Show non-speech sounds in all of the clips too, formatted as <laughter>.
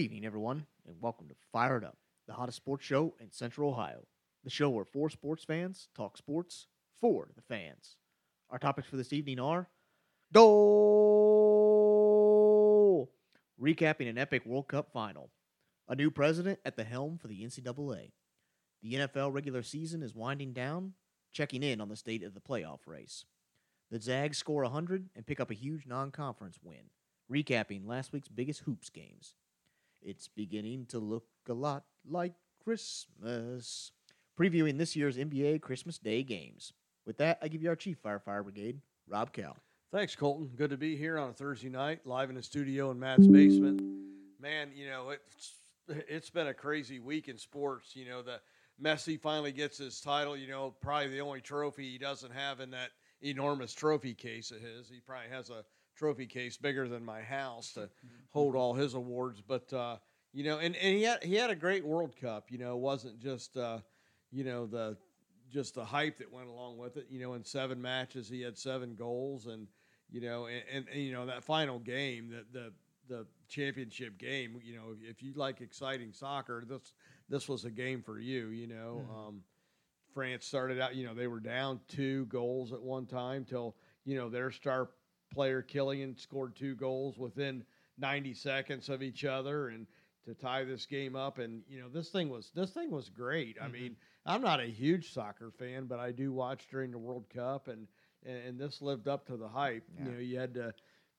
evening, everyone, and welcome to Fire It Up, the hottest sports show in Central Ohio. The show where four sports fans talk sports for the fans. Our topics for this evening are goal, recapping an epic World Cup final, a new president at the helm for the NCAA. The NFL regular season is winding down, checking in on the state of the playoff race. The Zags score 100 and pick up a huge non conference win, recapping last week's biggest hoops games. It's beginning to look a lot like Christmas. Previewing this year's NBA Christmas Day games. With that, I give you our Chief Fire Fire Brigade, Rob Cal. Thanks, Colton. Good to be here on a Thursday night, live in the studio in Matt's basement. Man, you know it's it's been a crazy week in sports. You know the Messi finally gets his title. You know probably the only trophy he doesn't have in that enormous trophy case of his. He probably has a trophy case bigger than my house to hold all his awards. But uh, you know, and, and he had he had a great World Cup. You know, it wasn't just uh, you know the just the hype that went along with it. You know, in seven matches he had seven goals, and you know, and, and, and you know that final game, the the the championship game. You know, if you like exciting soccer, this this was a game for you. You know. Mhm. Um, France started out, you know, they were down two goals at one time till, you know, their star player Kylian scored two goals within 90 seconds of each other and to tie this game up and you know this thing was this thing was great. I Mhm. mean, I'm not a huge soccer fan, but I do watch during the World Cup and and, and this lived up to the hype. Yeah. You know, you had uh,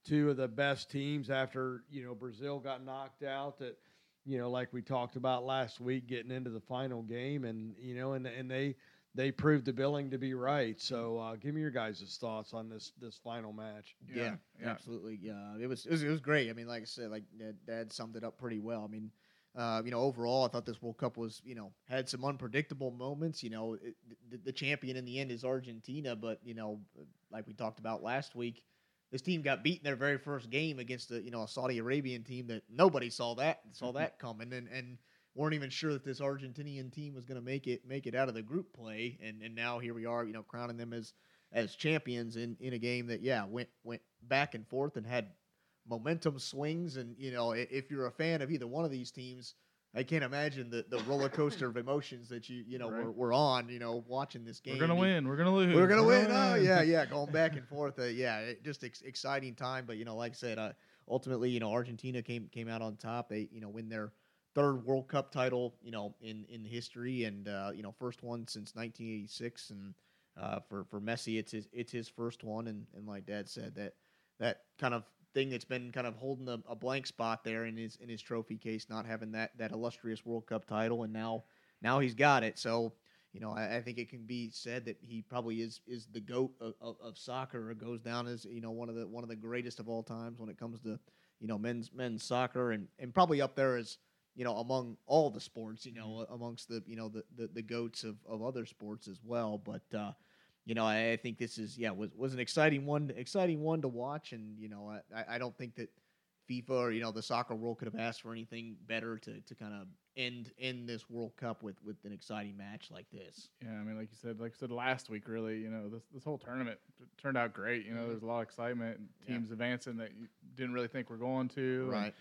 two of the best teams after, you know, Brazil got knocked out that you know, like we talked about last week, getting into the final game, and you know, and and they they proved the billing to be right. So, uh, give me your guys' thoughts on this this final match. Yeah, absolutely. Yeah, it was, it was it was great. I mean, like I said, like Dad, Dad summed it up pretty well. I mean, uh, you know, overall, I thought this World Cup was, you know, had some unpredictable moments. You know, it, the, the champion in the end is Argentina, but you know, like we talked about last week, this team got beat in their very first game against a you know a Saudi Arabian team that nobody saw that saw that coming, and and weren't even sure that this Argentinian team was going to make it make it out of the group play, and and now here we are, you know, crowning them as as champions in, in a game that yeah went went back and forth and had momentum swings and you know if you're a fan of either one of these teams I can't imagine the, the roller coaster of emotions that you you know Right. were, were on you know watching this game We're gonna win. We're gonna lose. we're gonna win. Oh yeah, yeah, <laughs> going back and forth. Uh, yeah, it, just ex- exciting time. But you know, like I said, uh, ultimately, you know, Argentina came came out on top. They you know win their third World Cup title. You know, in in history, and uh, you know, first one since 1986. And uh, for for Messi, it's his it's his first one. And and like Dad said, that that kind of thing that's been kind of holding a, a blank spot there in his in his trophy case, not having that that illustrious World Cup title, and now now he's got it. So you know, I, I think it can be said that he probably is is the goat of, of, of soccer, or goes down as you know one of the one of the greatest of all times when it comes to you know men's men's soccer, and and probably up there as you know among all the sports, you know, amongst the you know the the, the goats of, of other sports as well. But uh, you know, I, I think this is yeah was was an exciting one exciting one to watch, and you know, I- I, don't think that FIFA or you know the soccer world could have asked for anything better to, to kind of end end this World Cup with with an exciting match like this. Yeah, I mean, like you said, like I said last week, really, you know, this this whole tournament t- turned out great. You know, there's a lot of excitement, and Yeah. teams advancing that you didn't really think were going to. and,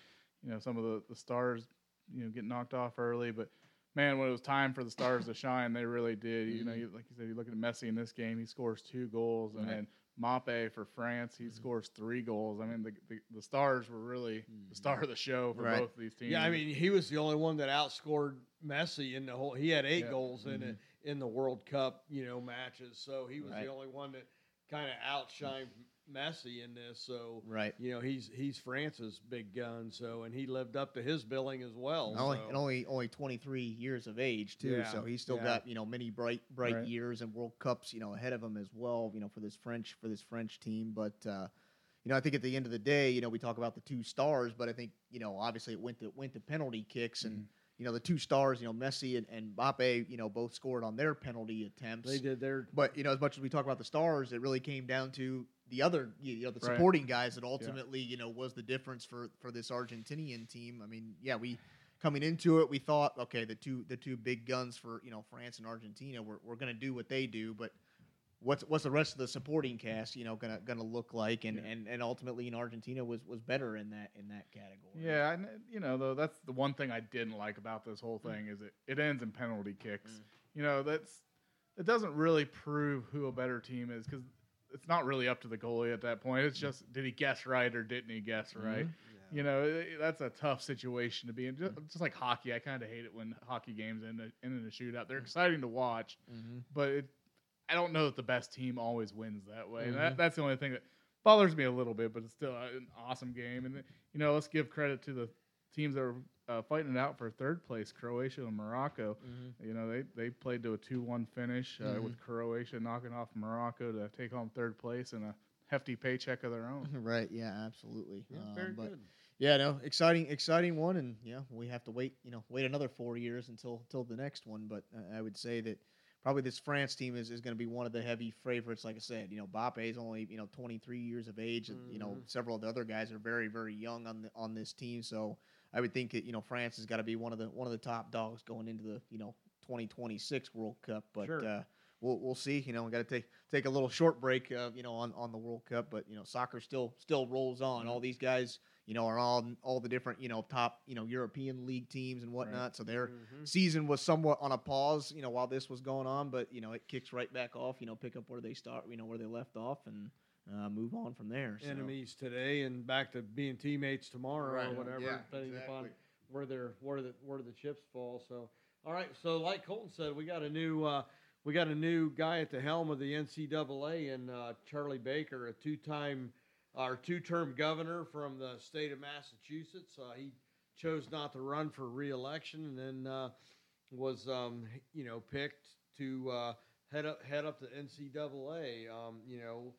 you know, some of the the stars, you know, get knocked off early, but man, when it was time for the stars to <laughs> shine, they really did. You know, Mhm. you, like you said, you look at Messi in this game, he scores two goals, and Right. then Mbappe for France, he Mhm. scores three goals. I mean, the, the the stars were really the star of the show for Right. both of these teams. Yeah, I mean, he was the only one that outscored Messi in the whole. He had eight Yeah. goals in it in the World Cup, you know, matches. So he was Right. the only one that kind of outshined Messi in this. So Right. you know, he's he's France's big gun. So and he lived up to his billing as well. And only, so. and only only 23 years of age too, Yeah, so he's still yeah. got you know many bright bright Right. years and World Cups you know ahead of him as well. You know for this French for this French team, but uh, you know I think at the end of the day, you know we talk about the two stars, but I think you know obviously it went to went to penalty kicks and. Mhm. You know the two stars, you know Messi and, and Mbappe, you know both scored on their penalty attempts. they did their But you know, as much as we talk about the stars, it really came down to the other, you know, the Right. supporting guys that ultimately, you know, was the difference for for this Argentinian team. I mean, yeah, we coming into it, we thought, okay, the two the two big guns for you know France and Argentina, we're we're going to do what they do, but what's what's the rest of the supporting cast, you know, gonna gonna look like, and Yeah. and, and ultimately, in Argentina was was better in that in that category. Yeah, and you know though that's the one thing I didn't like about this whole thing is it it ends in penalty kicks. Mm. You know that's it doesn't really prove who a better team is because it's not really up to the goalie at that point. It's just did he guess right or didn't he guess right? Mhm. You know it- that's a tough situation to be in. Just, just like hockey, I kind of hate it when hockey games end, in- end in a shootout. They're exciting to watch, Mm-hmm. but it, I don't know that the best team always wins that way. And Mhm. that, that's the only thing that bothers me a little bit, but it's still an awesome game. And you know, let's give credit to the teams that are uh, fighting it out for third place: Croatia and Morocco. Mm-hmm. You know, they they played to a two-one finish uh, Mhm. with Croatia knocking off Morocco to take home third place and a hefty paycheck of their own. <laughs> Right. Yeah. Absolutely. Yeah, Um, very but good. yeah, no, exciting, exciting one, and yeah, we have to wait. You know, wait another four years until till the next one. But uh, I would say that probably this France team is, is going to be one of the heavy favorites. Like I said, you know, Bape is only you know 23 years of age, and you know Mhm. several of the other guys are very very young on the on this team. So I would think that you know France has got to be one of the one of the top dogs going into the you know 2026 World Cup. But Sure. uh, we'll we'll see. You know, we got to take take a little short break. Uh, you know, on, on the World Cup, but you know, soccer still still rolls on. All these guys, you know, are all all the different you know top you know European league teams and whatnot. So their Mhm. season was somewhat on a pause. You know, while this was going on, but you know, it kicks right back off. You know, pick up where they start. You know, where they left off and. Uh, move on from there. So. Enemies today and back to being teammates tomorrow Right. or whatever, Yeah, depending upon where they're where the where the chips fall. So, all right. So, like Colton said, we got a new uh, we got a new guy at the helm of the NCAA, and uh, Charlie Baker, a two-time our two-term governor from the state of Massachusetts. Uh, he chose not to run for re-election, and then uh, was um, you know picked to uh, head up head up the NCAA. Um, you know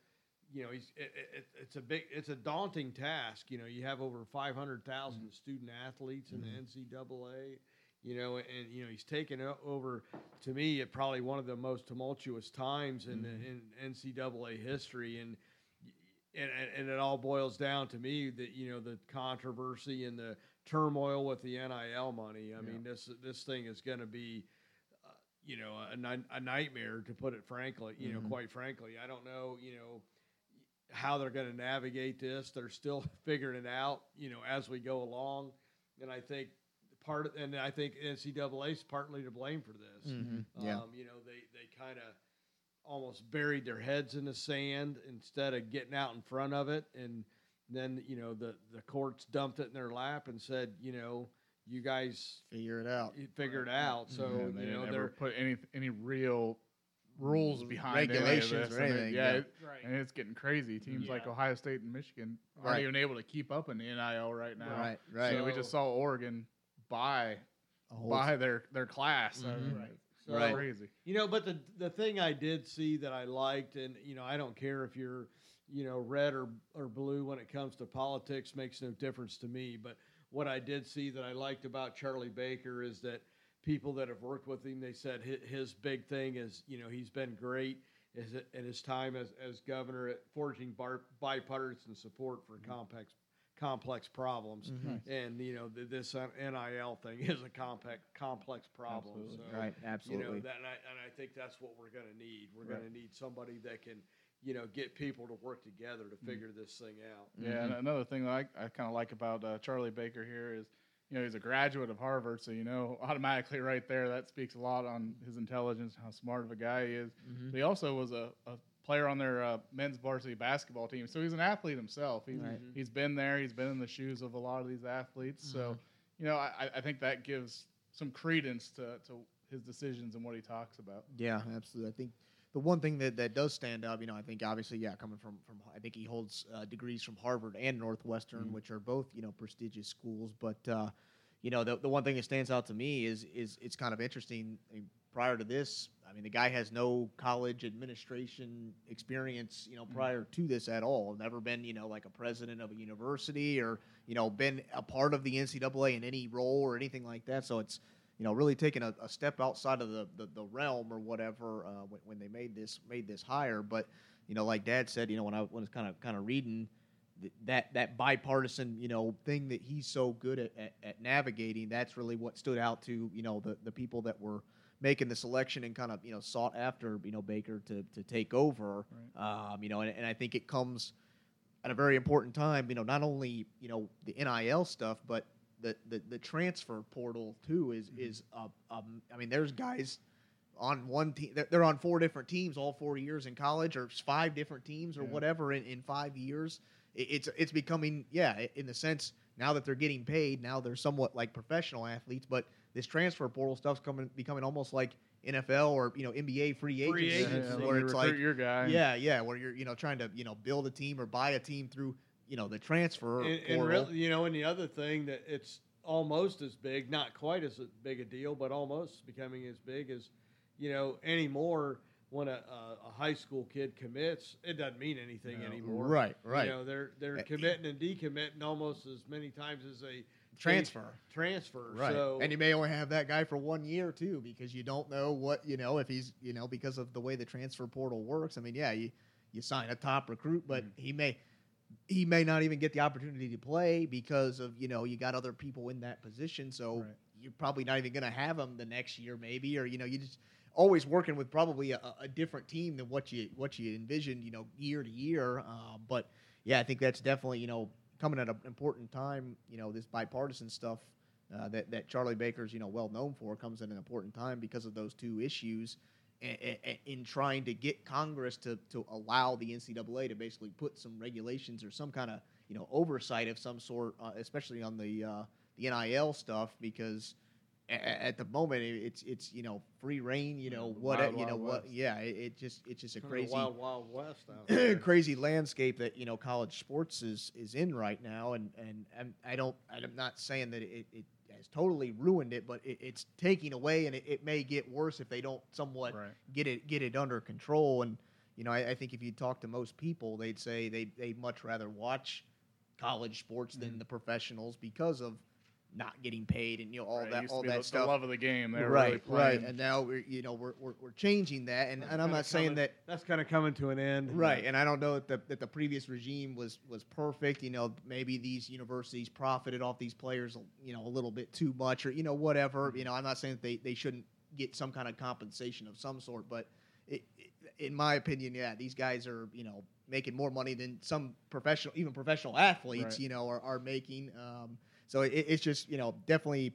you know, he's it, it, it's a big, it's a daunting task. You know, you have over five hundred thousand student athletes in the NCAA. You know, and you know he's taken over to me at probably one of the most tumultuous times in, in NCAA history, and, and and- it all boils down to me that you know the controversy and the turmoil with the NIL money. I mean, this this thing is going to be uh, you know a, a nightmare to put it frankly you know Mhm. quite frankly i don't know you know how they're going to navigate this they're still <laughs> figuring it out you know as we go along and i think part of, and i think ncaa is partly to blame for this Mhm. Yeah. um, you know they they kind of almost buried their heads in the sand instead of getting out in front of it and then you know the the courts dumped it in their lap and said you know you guys Figure it out. you figure it out so Yeah, they you know they're put any any real rules behind any of Regulations this, or anything, yeah, yeah. it- Right. and it's getting crazy. Teams like Ohio State and Michigan aren't even able to keep up in the NIL right now. Right. Right. So we just saw Oregon buy buy their their class. I mean, Mhm. Right. It's Right. crazy. You know, but the the thing I did see that I liked, and you know, I don't care if you're, you know, red or or blue when it comes to politics, makes no difference to me. But what I did see that I liked about Charlie Baker is that people that have worked with him, they said his, his big thing is, you know, he's been great in his time as, as governor at forging bar, bipartisan support for complex complex problems. Mhm. And you know, th- this NIL thing <laughs> is a complex complex problem. Absolutely. So, Right. you know that and I, and I think that's what we're going to need we're Right. going to need somebody that can you know get people to work together to figure this thing out Yeah, and another thing that I, I kind of like about uh, Charlie Baker here is, you know, he's a graduate of Harvard, so you know <laughs> automatically right there that speaks a lot on his intelligence, how smart of a guy he is. Mhm. But he also was a, a player on their uh, men's varsity basketball team, so he's an athlete himself. He's Right. he's been there, he's been in the shoes of a lot of these athletes, so you know I, I think that gives some credence to, to his decisions and what he talks about. Yeah, absolutely. I think the one thing that, that does stand out, you know, I think obviously, yeah, coming from from, I think he holds uh, degrees from Harvard and Northwestern, Mhm. which are both you know prestigious schools. But uh, you know, the the one thing that stands out to me is is it's kind of interesting. I mean, prior to this, I mean, the guy has no college administration experience, you know, prior to this at all. Never been, you know, like a president of a university or you know been a part of the NCAA in any role or anything like that. So it's you know, really taking a, a step outside of the, the, the realm or whatever uh, when, when they made this made this hire. But you know, like Dad said, you know, when I was kind of kind of reading th- that that bipartisan you know thing that he's so good at, at, at navigating, that's really what stood out to you know the the people that were making the selection and kind of you know sought after you know Baker to to take over. Um, you know, and, and I think it comes at a very important time. You know, not only you know the NIL stuff, but the the, the transfer portal too is is uh, um, I mean, there's guys on one team. They're, they're on four different teams all four years in college, or five different teams, or Yeah. whatever in, in five years. It, it's it's becoming yeah, in the sense now that they're getting paid, now they're somewhat like professional athletes, but this transfer portal stuff's coming becoming almost like NFL or you know NBA free agency, Free Yeah, yeah, where you it's like your guy. yeah, yeah, where you're you know trying to you know build a team or buy a team through you know the transfer and, and really, you know, and the other thing that it's almost as big, not quite as big a deal, but almost becoming as big as, you know, anymore. When a, a, a high school kid commits, it doesn't mean anything No. anymore. Right, right. You know, they're they're Uh, committing and decommitting almost as many times as they Transfer. transfer. Right. So and you may only have that guy for one year too, because you don't know what you know if he's you know because of the way the transfer portal works. I mean, yeah, you you sign a top recruit, but Mm-hmm. he may he may not even get the opportunity to play because of you know you got other people in that position. So Right. you're probably not even going to have him the next year, maybe, or you know you just always working with probably a, a different team than what you what you envisioned, you know, year to year. Um, but yeah, I think that's definitely you know coming at an important time. You know, this bipartisan stuff uh, that that Charlie Baker's you know well known for comes at an important time because of those two issues. In trying to get Congress to, to allow the NCAA to basically put some regulations or some kind of you know oversight of some sort, uh, especially on the uh, the NIL stuff, because a- at the moment it's it's you know free reign, you know Yeah, what wild, you know what yeah it, it just it's just a crazy wild wild west <clears throat> crazy landscape that you know college sports is is in right now, and and I'm, I don't I'm not saying that it, it has totally ruined it, but it, it's taking away, and it, it may get worse if they don't somewhat Right. get it get it under control. And you know, I, I think if you talk to most people, they'd say they they much rather watch college sports than Mhm. the professionals because of not getting paid and you know all Right, that all that the, stuff. The love of the game. They were right, really right, and now we're you know we're we're, we're changing that, and, That's and I'm not saying coming- that that's kind of coming to an end. Right, and I don't know that the, that the previous regime was was perfect. You know, maybe these universities profited off these players, you know, a little bit too much, or you know, whatever. You know, I'm not saying that they, they shouldn't get some kind of compensation of some sort, but it, it- in my opinion, yeah, these guys are you know making more money than some professional, even professional athletes, Right. you know, are, are making. Um, so it, it's just you know definitely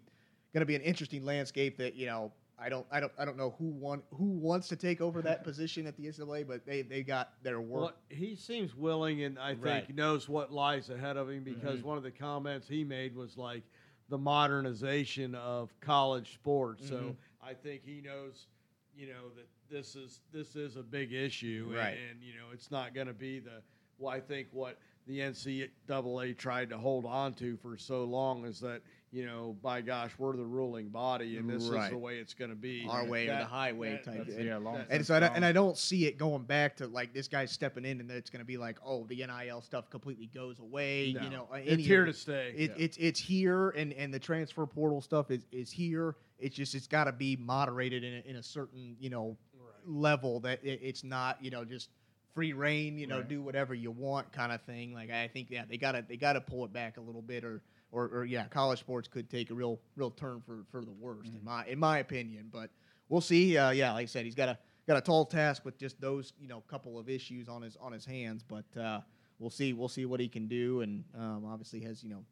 going to be an interesting landscape that you know I don't I don't I don't know who want who wants to take over that <laughs> position at the NCAA, but they they got their work. Well, he seems willing and I think Right. knows what lies ahead of him because Mhm. one of the comments he made was like the modernization of college sports. So Mhm. I think he knows, you know, that this is this is a big issue, and- And, you know it's not going to be the. Well, I think what the NCAA tried to hold on to for so long is that you know, by gosh, we're the ruling body, and this is the way it's going to be. Our way or the highway that- type. That's, And- yeah, long and And since so, I don't, and I don't see it going back to like this guy's stepping in, and it's going to be like, oh, the NIL stuff completely goes away. No. You know, uh, any it's here it. to stay. It, Yeah. It's it's here, and and the transfer portal stuff is is here. It's just it's got to be moderated in a, in a certain you know level that it, it's not you know just free reign you know Right. do whatever you want kind of thing. Like I think yeah they gotta they gotta pull it back a little bit or. Or, or yeah, college sports could take a real, real turn for, for the worst in my in my opinion. But we'll see. Uh, yeah, like I said, he's got a got a tall task with just those you know couple of issues on his on his hands. But uh, we'll see we'll see what he can do. And um, obviously has you know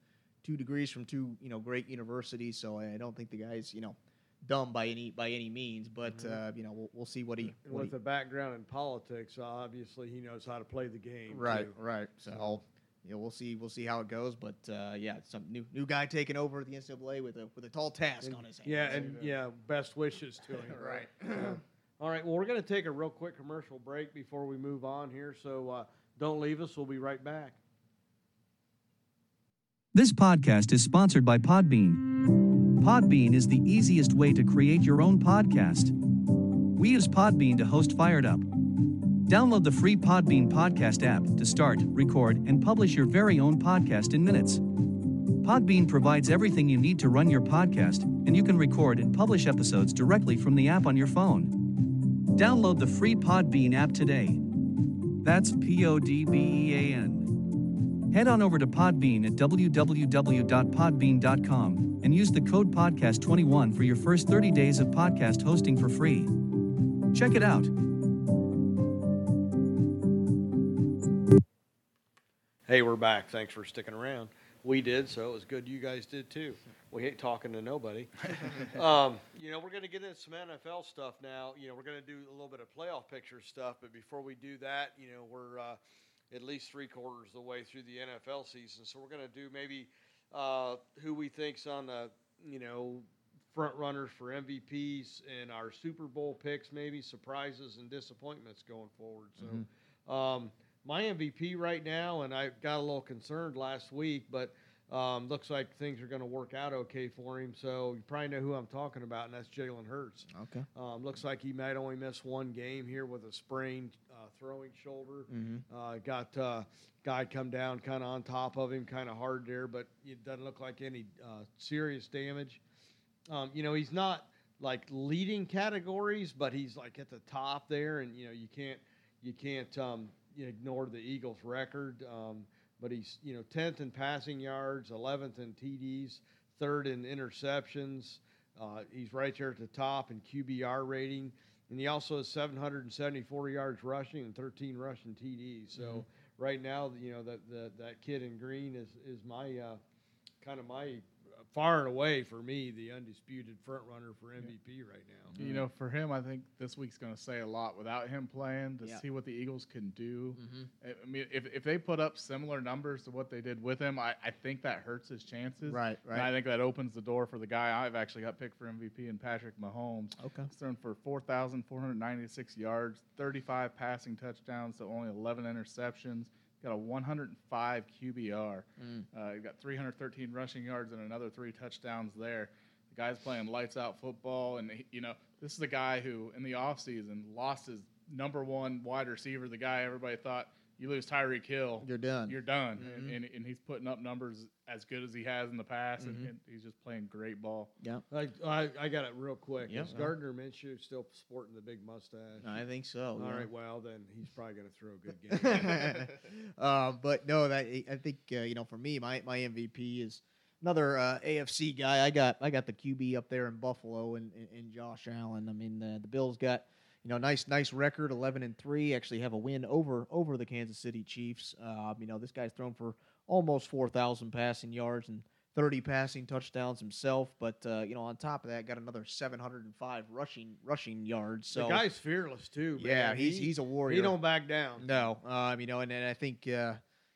two degrees from two you know great universities. So I don't think the guy's you know dumb by any by any means. But Mhm. uh, you know we'll, we'll see what he what with he a background in politics, obviously he knows how to play the game. right too. right. So. You know, we'll see. We'll see how it goes, but uh, yeah, some new new guy taking over the NCAA with a with a tall task And- on his hands. Yeah, and yeah, best wishes to him. <laughs> right. Yeah. All right. Well, we're going to take a real quick commercial break before we move on here. So uh, don't leave us. We'll be right back. This podcast is sponsored by Podbean. Podbean is the easiest way to create your own podcast. We use Podbean to host Fired Up. Download the free Podbean podcast app to start, record, and publish your very own podcast in minutes. Podbean provides everything you need to run your podcast, and you can record and publish episodes directly from the app on your phone. Download the free Podbean app today. That's P O D B E A N. Head on over to Podbean at www.podbean.com and use the code podcast21 for your first 30 days of podcast hosting for free. Check it out. Hey, we're back. Thanks for sticking around. We did, so it was good you guys did too. We hate talking to nobody. <laughs> um, you know, we're going to get into some NFL stuff now. You know, we're going to do a little bit of playoff picture stuff, but before we do that, you know, we're uh, at least three quarters of the way through the NFL season, so we're going to do maybe uh, who we think's on the, you know, front runners for MVPs and our Super Bowl picks, maybe surprises and disappointments going forward. So. Um, my MVP right now, and I got a little concerned last week, but um, looks like things are going to work out okay for him. So you probably know who I'm talking about, and that's Jalen Hurts. Okay. Um, looks like he might only miss one game here with a sprained throwing shoulder. Mm-hmm. Uh, got uh, guy come down kind of on top of him, kind of hard there, but it doesn't look like any uh, serious damage. Um, you know, he's not like leading categories, but he's like at the top there, and you know, you can't you can't um, you ignore the Eagles' record. Um, but he's you know 10th in passing yards, 11th in TDs, third in interceptions. Uh, he's right there at the top in QBR rating, and he also has 774 yards rushing and 13 rushing TDs. So right now, you know that that that kid in green is is my uh, kind of my far and away for me the undisputed front runner for MVP right now. You know, for him, I think this week's going to say a lot without him playing to Yeah. see what the Eagles can do. Mhm. I I mean, if, if they put up similar numbers to what they did with him, I, I think that hurts his chances. Right, And I right. think that opens the door for the guy I've actually got picked for MVP and Patrick Mahomes. Okay. He's thrown for 4,496 yards, 35 passing touchdowns, so only 11 interceptions. Got a 105 QBR. Mm. Uh, he got 313 rushing yards and another three touchdowns there. The guy's playing lights out football, and he, you know this is the guy who in the offseason lost his number one wide receiver. The guy everybody thought you lose Tyreek Hill, You're done. you're done, and, Mhm. and, and he's putting up numbers as good as he has in the past, Mhm. and, and he's just playing great ball. yeah. I, I, I got it real quick. Yep. Is Gardner Minshew still sporting the big mustache? I think so. All yeah. right, well then he's probably going to throw a good <laughs> game. um, but no, that I think uh, you know for me, my, my MVP is another uh, AFC guy. I got I got the QB up there in Buffalo and, and, and Josh Allen. I mean the the Bills got you know nice nice record, eleven and three. Actually have a win over over the Kansas City Chiefs. Uh, you know this guy's thrown for almost four thousand passing yards and. 30 passing touchdowns himself, but uh, you know, on top of that, got another 705 rushing rushing yards. So the guy's fearless too. yeah, he's He- he's a warrior. he don't back down. No, um, you know, and, and I think uh,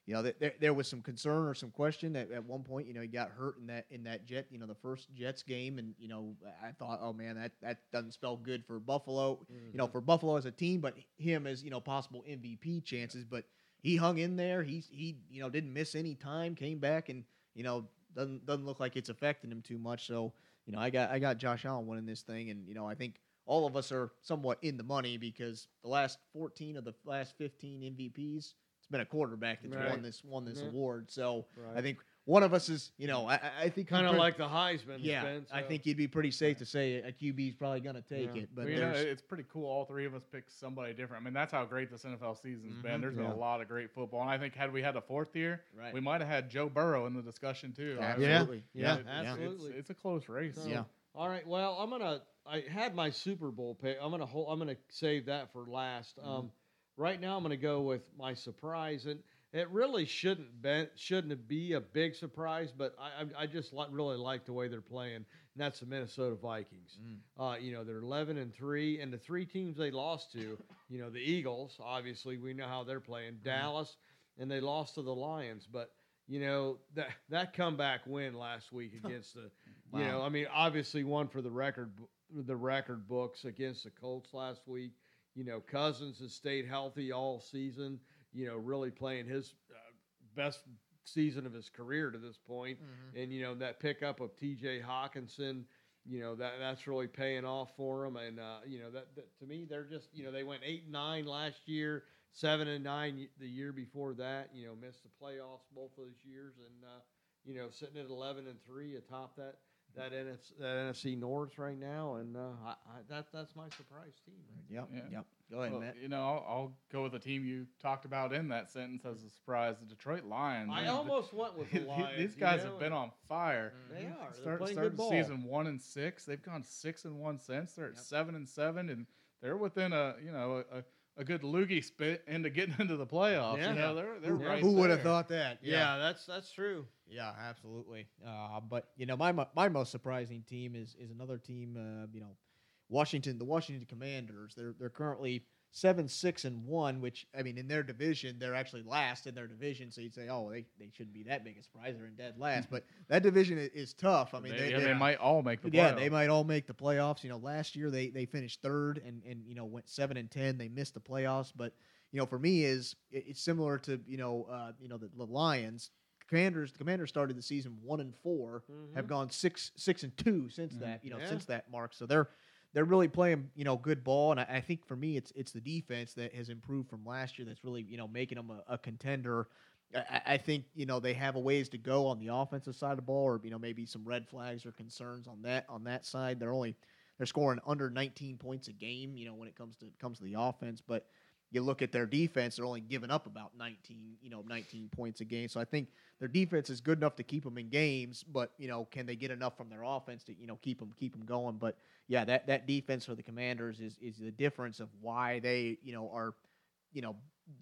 you know there, there was some concern or some question that at one point. You know, he got hurt in that in that jet, you know, the first Jets game, and you know, I thought, oh man, that that doesn't spell good for Buffalo. You know, mm-hmm. for Buffalo as a team, but him as you know possible MVP chances. But he hung in there. He's he you know didn't miss any time, came back, and you know doesn't doesn't look like it's affecting him too much. So you know, I got I got Josh Allen winning this thing, and you know, I think all of us are somewhat in the money because the last 14 of the last 15 MVPs, it's been a quarterback that's Right. won this won this Yeah. award. So Right. I think one of us is, you know, I, I- I think kind of pretty- like the Heisman. yeah, Ben, I think you'd be pretty safe to say a QB is probably going to take Yeah. it. But Well, you know, it's pretty cool. All three of us picked somebody different. I mean, that's how great this NFL season's been. Mhm. There's been a lot of great football, and I think had we had a fourth year, Right. we might have had Joe Burrow in the discussion too. Absolutely, Yeah, yeah, It- yeah. it's- absolutely. It's, a close race. So, Yeah. All right. Well, I'm gonna. I had my Super Bowl pick. I'm gonna hold. I'm gonna save that for last. Mm-hmm. Um, right now, I'm gonna go with my surprise, and it really shouldn't be shouldn't be a big surprise, but I I, just li- really like the way they're playing, and that's the Minnesota Vikings. Mm. Uh, you know, they're 11 and three, and the three teams they lost to, <laughs> you know, the Eagles. Obviously, we know how they're playing. Mm-hmm. Dallas, and they lost to the Lions, but. You know that that comeback win last week <laughs> against the wow. you know, I mean, obviously one for the record, the record books against the Colts last week. You know, Cousins has stayed healthy all season. You know, really playing his uh, best season of his career to this point. And you know that pickup of T.J. Hockenson. You know that that's really paying off for them. And uh, you know that, that to me, they're just you know they went eight and nine last year, seven and nine the year before that. You know, missed the playoffs both of those years, and uh, you know sitting at eleven and three atop that that NFC, that NFC North right now, and uh, I, I, that that's my surprise team. Right Yep, Yeah. yep. Go ahead, Well, Matt. you know, I'll, I'll go with the team you talked about in that sentence as a surprise, the Detroit Lions. I These- almost went with the <laughs> these- Lions. These you guys know, have been on fire. They are. They're Start, playing started good ball. season one and six. They've gone six and one since. They're at Yep. seven and seven, and they're within a you know a, a good loogie spit into getting into the playoffs. Yeah. You know, they're they're Who, right who would have thought that? Yeah, that's that's true. Yeah, absolutely. Uh, but you know, my my most surprising team is is another team. Uh, you know, Washington, the Washington Commanders. They're they're currently seven six and one, which I mean, in their division, they're actually last in their division. So you'd say, oh, they, they shouldn't be that big a surprise. They're in dead last, <laughs> but that division is, is tough. I mean, they, they, yeah, they, they might all make the yeah, playoffs. they might all make the playoffs. You know, last year they they finished third and and you know went seven and ten. They missed the playoffs, but you know, for me is it- it's similar to you know uh, you know the, the Lions. Commanders, the Commanders started the season one and 4 have gone six six and two since Mhm. that you know Mm-hmm. Yeah. since that mark. So they're they're really playing you know good ball, and I, I think for me it's it's the defense that has improved from last year that's really you know making them a, a contender. I- I, think you know they have a ways to go on the offensive side of the ball, or you know maybe some red flags or concerns on that on that side. They're only they're scoring under 19 points a game, you know, when it comes to comes to the offense. But you look at their defense; they're only giving up about 19, you know, 19 points a game. So I think their defense is good enough to keep them in games, but you know, can they get enough from their offense to you know keep them keep them going? But yeah, that that defense for the Commanders is is the difference of why they you know are you know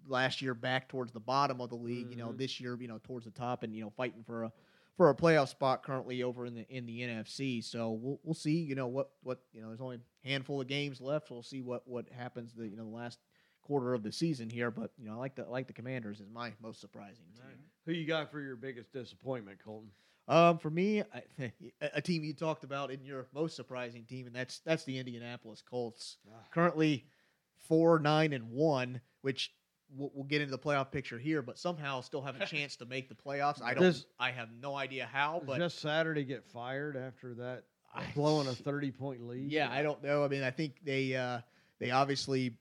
last year back towards the bottom of the league. You know, Mhm. this year you know towards the top and you know fighting for a for a playoff spot currently over in the in the NFC. So we'll we'll see. You know what what you know. There's only a handful of games left. We'll see what what happens. The you know the last quarter of the season here. But you know I like the I like the Commanders is my most surprising team. Who you got for your biggest disappointment, Colton? Um, for me, I, <laughs> a- a team you talked about in your most surprising team, and that's that's the Indianapolis Colts. Ah. Currently, four nine and one, which we'll, we'll get into the playoff picture here, but somehow still have a <laughs> chance to make the playoffs. I don't. Does- I have no idea how, but Jeff Saturday get fired after that blowing a <laughs> thirty point lead. yeah, I don't know. I mean, I think they uh, they obviously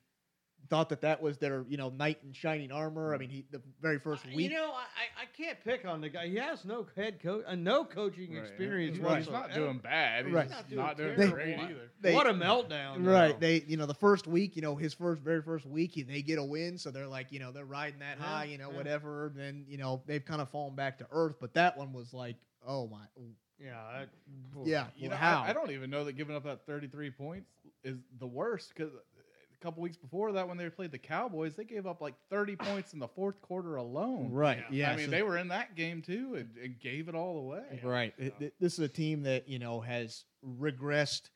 thought that that was their you know knight in shining armor. I mean, he the very first I- week. You know, I, I- I can't pick on the guy. He has no head coach, uh, no coaching Right. experience. He's, not- he's not doing bad. He's Right. not Not doing, doing great terrible. either. they- what a meltdown! Right. though. They, you know, the first week, you know, his first, very first week, he- they get a win, so they're like, you know, they're riding that Yeah, high, you know, yeah. whatever. Then, you know, they've kind of fallen back to earth. But that one was like, oh my, yeah, that, yeah, You well, know, how? I, I don't even know that giving up that 33 points is the worst because a couple weeks before that, when they played the Cowboys, they gave up like 30 <sighs> points in the fourth quarter alone. right. Yeah. I mean, so- they were in that game too and, and gave it all away. Right. It- it- this is a team that you know has regressed,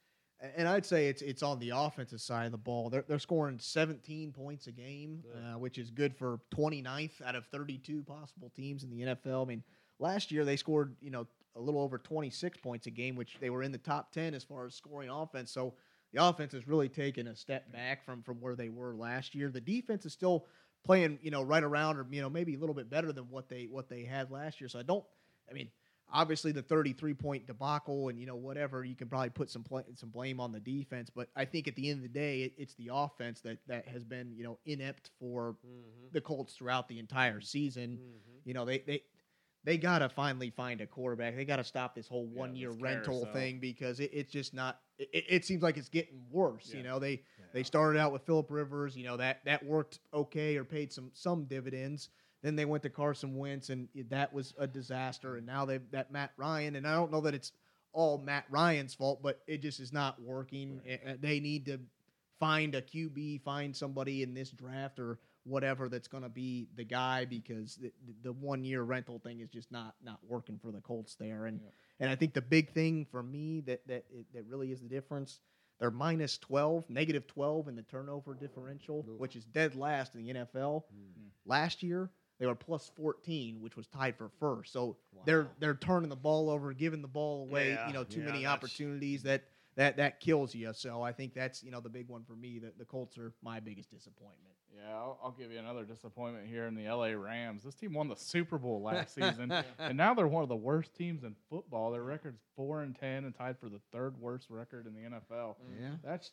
and I'd say it's it's on the offensive side of the ball. They're they're scoring 17 points a game, Yeah. uh, which is good for 29th out of 32 possible teams in the NFL. I mean, last year they scored you know a little over 26 points a game, which they were in the top 10 as far as scoring offense. So the offense has really taken a step back from from where they were last year. The defense is still playing you know right around or you know maybe a little bit better than what they what they had last year. So I don't. I mean, obviously the 33 point debacle and you know whatever you can probably put some pl- some blame on the defense, but I think at the end of the day it, it's the offense that that has been you know inept for Mhm. the Colts throughout the entire season. Mhm. You know they they they got to finally find a quarterback. They got to stop this whole Yeah, one year this rental carousel. thing because it, it's just not. It, it seems like it's getting worse. You know they they started out with Philip Rivers. You know that that worked okay or paid some some dividends. Then they went to Carson Wentz, and that was a disaster. And now they that Matt Ryan, and I don't know that it's all Matt Ryan's fault, but it just is not working. Right. They need to find a QB, find somebody in this draft or whatever that's going to be the guy because the, the one year rental thing is just not not working for the Colts there. And Yeah. and I think the big thing for me that that that really is the difference. They're minus 12, negative 12 in the turnover differential, Oof. which is dead last in the NFL. Hmm. Last year, they were plus 14, which was tied for first. So they're they're turning the ball over, giving the ball away, Yeah, you know, too yeah, many opportunities that that that kills you. So I think that's, you know, the big one for me that the Colts are my biggest disappointment. Yeah, I'll, I'll give you another disappointment here in the LA Rams. This team won the Super Bowl last season, <laughs> and now they're one of the worst teams in football. Their record's four and ten, and tied for the third worst record in the NFL. Yeah. That's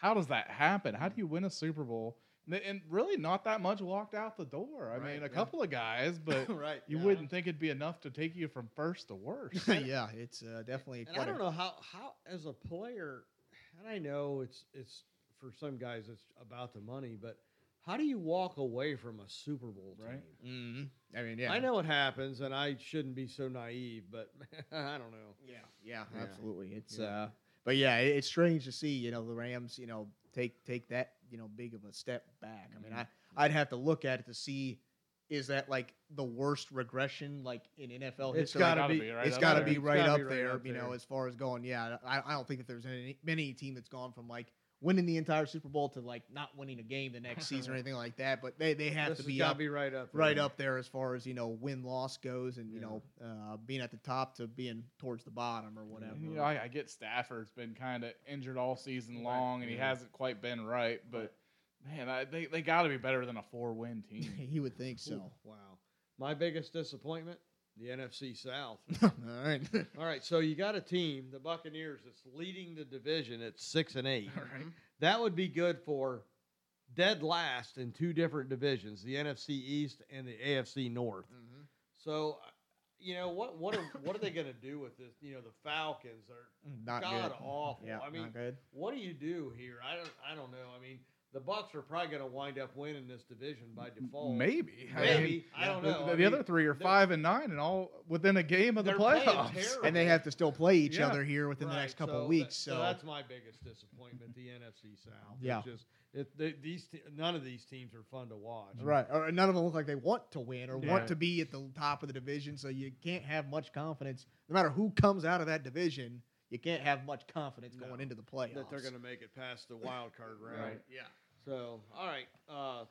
how does that happen? How do you win a Super Bowl? And- And really, not that much walked out the door. I Right, mean, a yeah. couple of guys, <laughs> but right. you Yeah. wouldn't think it'd be enough to take you from first to worst. <laughs> yeah, it's uh, definitely And I don't a, know how how as a player, and I know it's it's for some guys it's about the money, but how do you walk away from a Super Bowl team? Right. Mm-hmm. I mean, yeah, I know it happens, and I shouldn't be so naive, but <laughs> I don't know. Yeah, yeah, Yeah. absolutely. It's Yeah. uh, but yeah, it- it's strange to see you know the Rams you know take take that you know big of a step back. I mean, Mm-hmm. I I'd have to look at it to see is that like the worst regression like in NFL It's history. gotta Gotta be- be, right it's up got to there. be right gotta up be right there, up you know, as far as going. Yeah, I, I don't think that there's any many team that's gone from like winning the entire Super Bowl to like not winning a game the next season or <laughs> anything like that. But they, they have This to be up, be right up, there. right up there as far as you know win loss goes, and you know uh, being at the top to being towards the bottom or whatever. And, you know, I, I get Stafford's been kind of injured all season Right, long, and he yeah. hasn't quite been right. But man, I, they they got to be better than a four win <laughs> team. he would think so. Wow. My biggest disappointment, the NFC South. <laughs> All right. All right, so you got a team, the Buccaneers, that's leading the division at six and eight. Right. That would be good for dead last in two different divisions, the NFC East and the AFC North. Mm-hmm. So, you know what? What are what are they going to do with this? You know, the Falcons are Not god good. awful. Yeah, I mean, not good. what do you do here? I don't. I don't know. I mean, the Bucks are probably going to wind up winning this division by default. Maybe. I Maybe. mean, I don't the, know. the I other three are five and nine, and all within a game of the playoffs. And they have to still play each Yeah. other here within the next couple so of that- weeks. so, So, that's my biggest disappointment. The NFC South. Yeah. It's just it, they, these te- none of these teams are fun to watch. right, or none of them look like they want to win or Yeah. want to be at the top of the division. So you can't have much confidence, no matter who comes out of that division. You can't have much confidence No. going into the playoffs. That they're going to make it past the wild card round. Right. Yeah. So, all right, uh,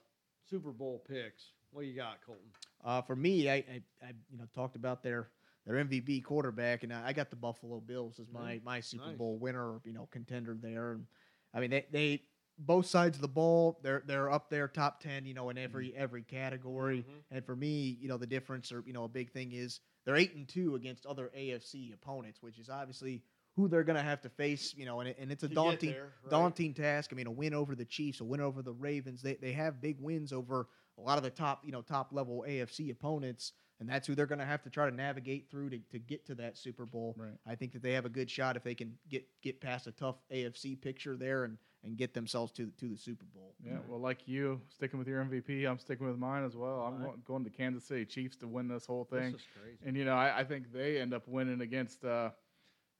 Super Bowl picks. What you got, Colton? Uh, for me, I, I, I you know talked about their their MVP quarterback, and I, I got the Buffalo Bills as my my Super Nice. Bowl winner, you know, contender there. And I mean, they, they both sides of the ball, they're they're up there top ten, you know, in every every category. Mhm. And for me, you know, the difference or you know a big thing is they're eight and two against other AFC opponents, which is obviously who they're going to have to face, you know, and, it, and it's a daunting there, right. daunting task. I mean, a win over the Chiefs, a win over the Ravens. They they have big wins over a lot of the top, you know, top level AFC opponents, and that's who they're going to have to try to navigate through to, to get to that Super Bowl. Right. I think that they have a good shot if they can get get past a tough AFC picture there and and get themselves to to the Super Bowl. Yeah, well, like you, sticking with your MVP, I'm sticking with mine as well. I'm Alright. going, going to Kansas City Chiefs to win this whole thing. This is crazy. And you know, I, I think they end up winning against, uh,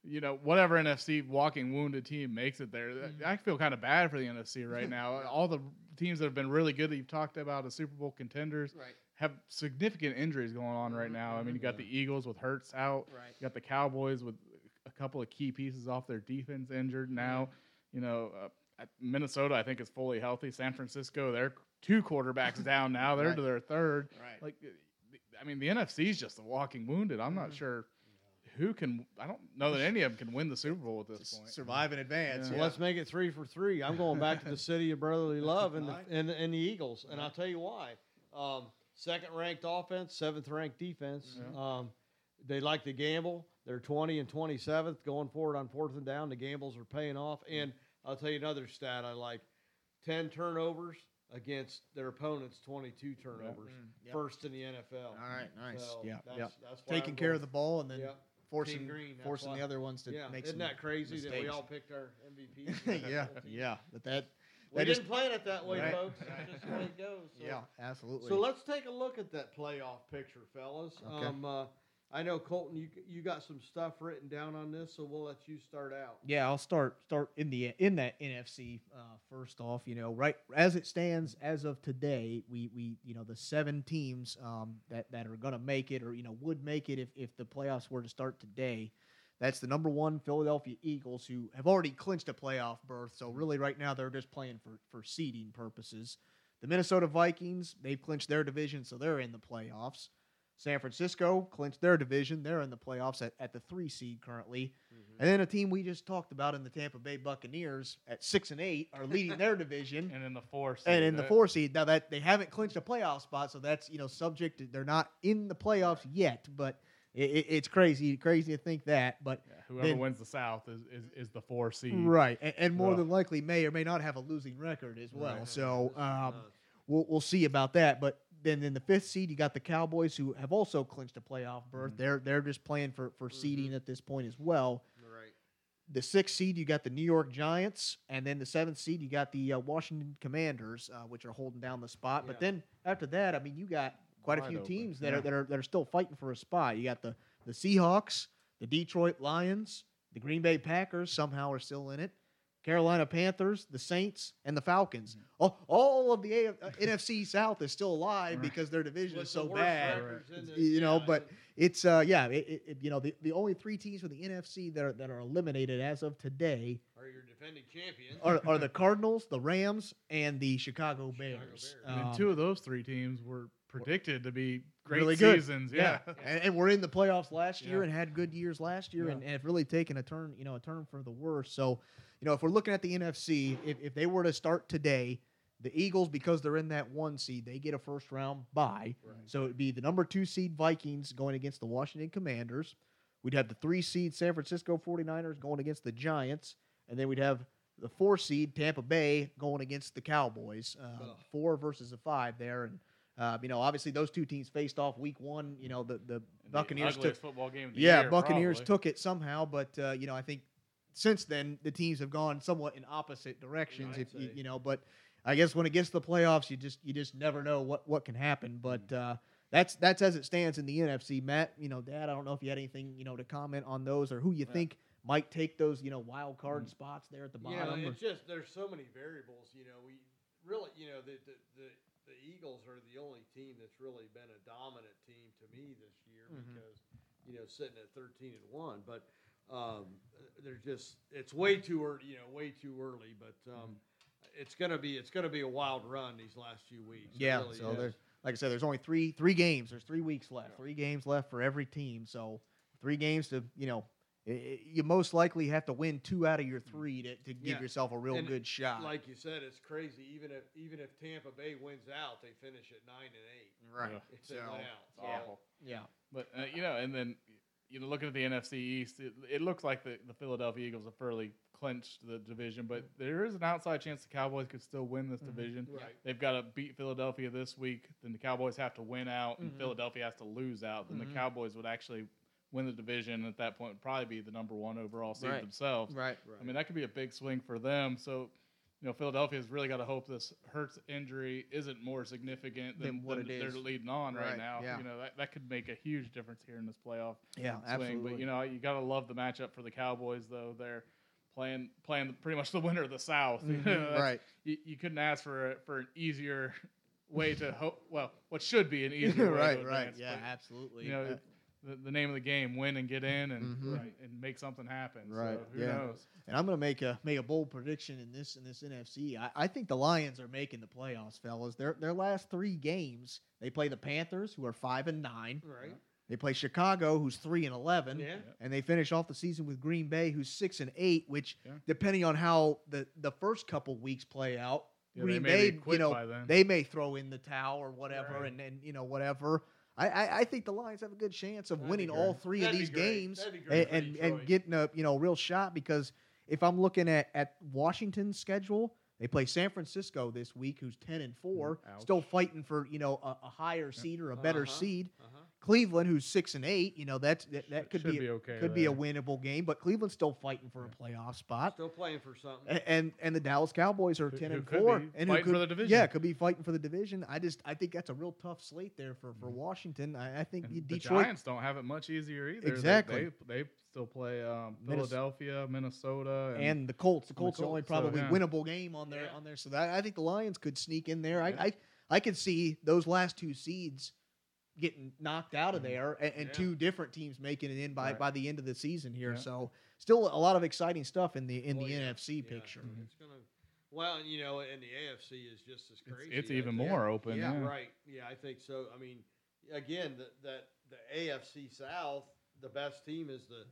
you know, whatever NFC walking wounded team makes it there. Mm-hmm. I feel kind of bad for the NFC right now. <laughs> All the teams that have been really good that you've talked about as Super Bowl contenders Right. have significant injuries going on right now. I mean, you got the Eagles with Hurts out. Right. You got the Cowboys with a couple of key pieces off their defense injured now. You know, uh, Minnesota I think is fully healthy. San Francisco, they're two quarterbacks down now. <laughs> They're to their third. Right. Like, uh, I mean, the NFC is just a walking wounded. I'm not sure who can. I don't know that any of them can win the Super Bowl at this point. Survive in advance. Yeah. So let's make it three for three. I'm going back to the city of brotherly love and the, and, and the Eagles, and I'll tell you why. Um, second ranked offense, seventh ranked defense. Um, they like to gamble. They're 20 and 27th going forward on fourth and down. The gambles are paying off. And I'll tell you another stat I like: 10 turnovers against their opponents, 22 turnovers, Yep. first in the NFL. All right. Nice. So yeah. that's, Yeah. that's Taking care of the ball and then Yep. Forcing Green, forcing why- the other ones to yeah, make isn't some that crazy that we all picked our MVPs? <laughs> yeah. Yeah. But that We that didn't plan it that way, Right. folks. That's just the way it goes. So. yeah. Absolutely. So let's take a look at that playoff picture, fellas. Okay. Um, uh, I know Colton, you you got some stuff written down on this, so we'll let you start out. Yeah, I'll start start in the in that NFC uh, first off. You know, right as it stands as of today, we we you know the seven teams um, that that are going to make it or you know would make it if if the playoffs were to start today. That's the number one Philadelphia Eagles who have already clinched a playoff berth. So really, right now they're just playing for for seeding purposes. The Minnesota Vikings they've clinched their division, so they're in the playoffs. San Francisco clinched their division. They're in the playoffs at, at the three seed currently. And then a team we just talked about in the Tampa Bay Buccaneers at six and eight are leading their <laughs> division. And in the four, seed. And in the four seed, now that they haven't clinched a playoff spot, so that's you know subject. To, they're not in the playoffs yet, but it, it, it's crazy, crazy to think that. But yeah, whoever then- wins the South is, is, is the four seed. right, and, and more Rough. than likely may or may not have a losing record as well. Right. So um, we'll we'll see about that. But then in the fifth seed, you got the Cowboys who have also clinched a playoff berth. They're they're just playing for for seeding at this point as well. right. the sixth seed, you got the New York Giants, and then the seventh seed, you got the uh, Washington Commanders, uh, which are holding down the spot. But then after that, I mean, you got quite a few open, teams that yeah. are that are that are still fighting for a spot. You got the the Seahawks, the Detroit Lions, the Green Bay Packers somehow are still in it. Carolina Panthers, the Saints, and the Falcons. Mm-hmm. All, all of the A- uh, NFC South is still alive Right. because their division With is so bad. records You know, yeah, but it's uh yeah, it, it, it- you know the, the only three teams from the NFC that are that are eliminated as of today are your defending champions. are, are the <laughs> Cardinals, the Rams, and the Chicago Bears. Bears. I mean, Um, two of those three teams were predicted to be great really good. seasons. Yeah. and, and we're in the playoffs last year Yeah. and had good years last year Yeah. and, and have really taken a turn, you know, a turn for the worse. So, you know, if we're looking at the NFC, if, if they were to start today, the Eagles, because they're in that one seed, they get a first round bye. Right. So it'd be the number two seed Vikings going against the Washington Commanders. We'd have the three seed San Francisco 49ers going against the Giants. And then we'd have the four seed Tampa Bay going against the Cowboys. Uh, four versus a five there. And, uh, you know, obviously those two teams faced off week one. You know, the, the Buccaneers the took football game yeah, year, Buccaneers probably. took it somehow, but uh, you know, I think since then the teams have gone somewhat in opposite directions. If you, you know, but I guess when it gets to the playoffs, you just you just never know what what can happen. But uh, that's that's as it stands in the NFC. Matt, you know, Dad, I don't know if you had anything you know to comment on those or who you Yeah. think might take those you know wild card spots there at the Yeah, bottom. or- it's just there's so many variables. You know, we really, you know, the the, the the Eagles are the only team that's really been a dominant team to me this year Mhm. because you know sitting at 13 and one, but um, they're just it's way too early. You know, way too early. But um, it's gonna be it's gonna be a wild run these last few weeks. Yeah, really so is. there's like I said, there's only three three games. There's three weeks left. Three games left for every team. So three games to you know, i- i- you most likely have to win two out of your three to, to give Yeah, yourself a real and good shot. like you said, it's crazy. Even if even if Tampa Bay wins out, they finish at nine and eight. right. Yeah. If they So, win out, It's So, awful. Yeah. But uh, you know, and then you know, looking at the NFC East, it, it looks like the, the Philadelphia Eagles have fairly clinched the division, but there is an outside chance the Cowboys could still win this division. Right. They've got to beat Philadelphia this week. Then the Cowboys have to win out, and Mhm. Philadelphia has to lose out. Then Mhm. the Cowboys would actually win the division. At that point, would probably be the number one overall seed Right. themselves. Right. Right. I mean, that could be a big swing for them. So, you know, Philadelphia's really got to hope this Hurts injury isn't more significant than, Than what than it they're leading on right, Right, now. yeah. You know, that, that could make a huge difference here in this playoff Yeah. swing. Absolutely. But you know, you got to love the matchup for the Cowboys, though. They're playing playing pretty much the winner of the South. You Mhm, know, right. You, you couldn't ask for a, for an easier way to hope. Well, what should be an <laughs> easier way right. Right. advance, Yeah. but, Absolutely. You know, Uh, the, the name of the game: win and get in, and Mhm. right, and make something happen. Right, So who yeah. knows? And I'm going to make a make a bold prediction in this in this NFC. I, I think the Lions are making the playoffs, fellas. Their their last three games, they play the Panthers, who are five and nine. right. They play Chicago, who's three and eleven. Yeah. And they finish off the season with Green Bay, who's six and eight. Which, Yeah. depending on how the the first couple weeks play out, Yeah, they Green may Bay, you know, they may throw in the towel or whatever, Right. and then you know whatever. I, I, I think the Lions have a good chance of That'd winning all three That'd of these games That'd be great and and, and getting a you know real shot because if I'm looking at at Washington's schedule, they play San Francisco this week, who's ten and four, Ouch. still fighting for you know a, a higher seed or a better Uh-huh. seed. Uh-huh. Cleveland, who's six and eight, you know that's that, that could be, be okay could be a winnable game, but Cleveland's still fighting for a playoff spot. Still playing for something. A- And and the Dallas Cowboys are Who- ten who and could four, be and fighting who for could, the division. Yeah, could be fighting for the division. I just I think that's a real tough slate there for, for Washington. I, I think And you- the Detroit. Giants don't have it much easier either. They- Exactly. They, they, still play um, Philadelphia, Minnesota, and, and the Colts. The the Colts are only Colts, so, probably yeah. winnable game on there Yeah. on there. So that, I think the Lions could sneak in there. Yeah. I, I I could see those last two seeds getting knocked out of there, and, and Yeah. two different teams making it in by, Right. by the end of the season here. Yeah. So still a lot of exciting stuff in the in Well, the yeah, NFC yeah. picture. Mhm. It's gonna. Well, you know, and the AFC is just as crazy. it's I even think. more open. Yeah, Yeah, Right. Yeah, I think so. I mean, again, the, that the AFC South, the best team is the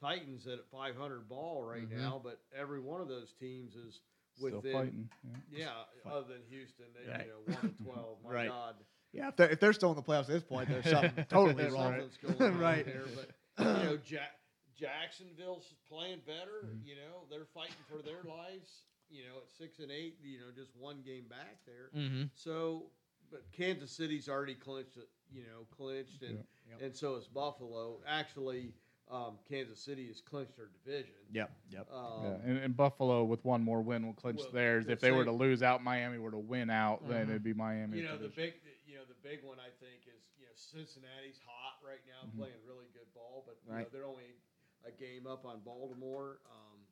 Titans at 500 ball right Mhm. now, but every one of those teams is Still within. fighting. Yeah. Yeah, Fight. other than Houston, they, Right. you know, one to twelve. <laughs> My Right. God, Yeah, if they're, if they're still in the playoffs at this point, there's something <laughs> totally That's wrong. something's going on Right. there. But <clears throat> you know, Jack, Jacksonville's playing better. Mm-hmm. You know, they're fighting for their lives. You know, at six and eight, you know, just one game back there. Mm-hmm. So, but Kansas City's already clinched it, you know, clinched, and Yep. and so is Buffalo. Actually, um, Kansas City has clinched their division. Yep. Yep. Um, Yeah, and, and Buffalo with one more win will clinch Well, theirs. the If they were same- to lose out, Miami were to win out, then Mhm. it'd be Miami. you know the big, you know the big one I think is you know Cincinnati's hot right now, Mhm. playing really good ball, but you know, they're only a game up on Baltimore. Um,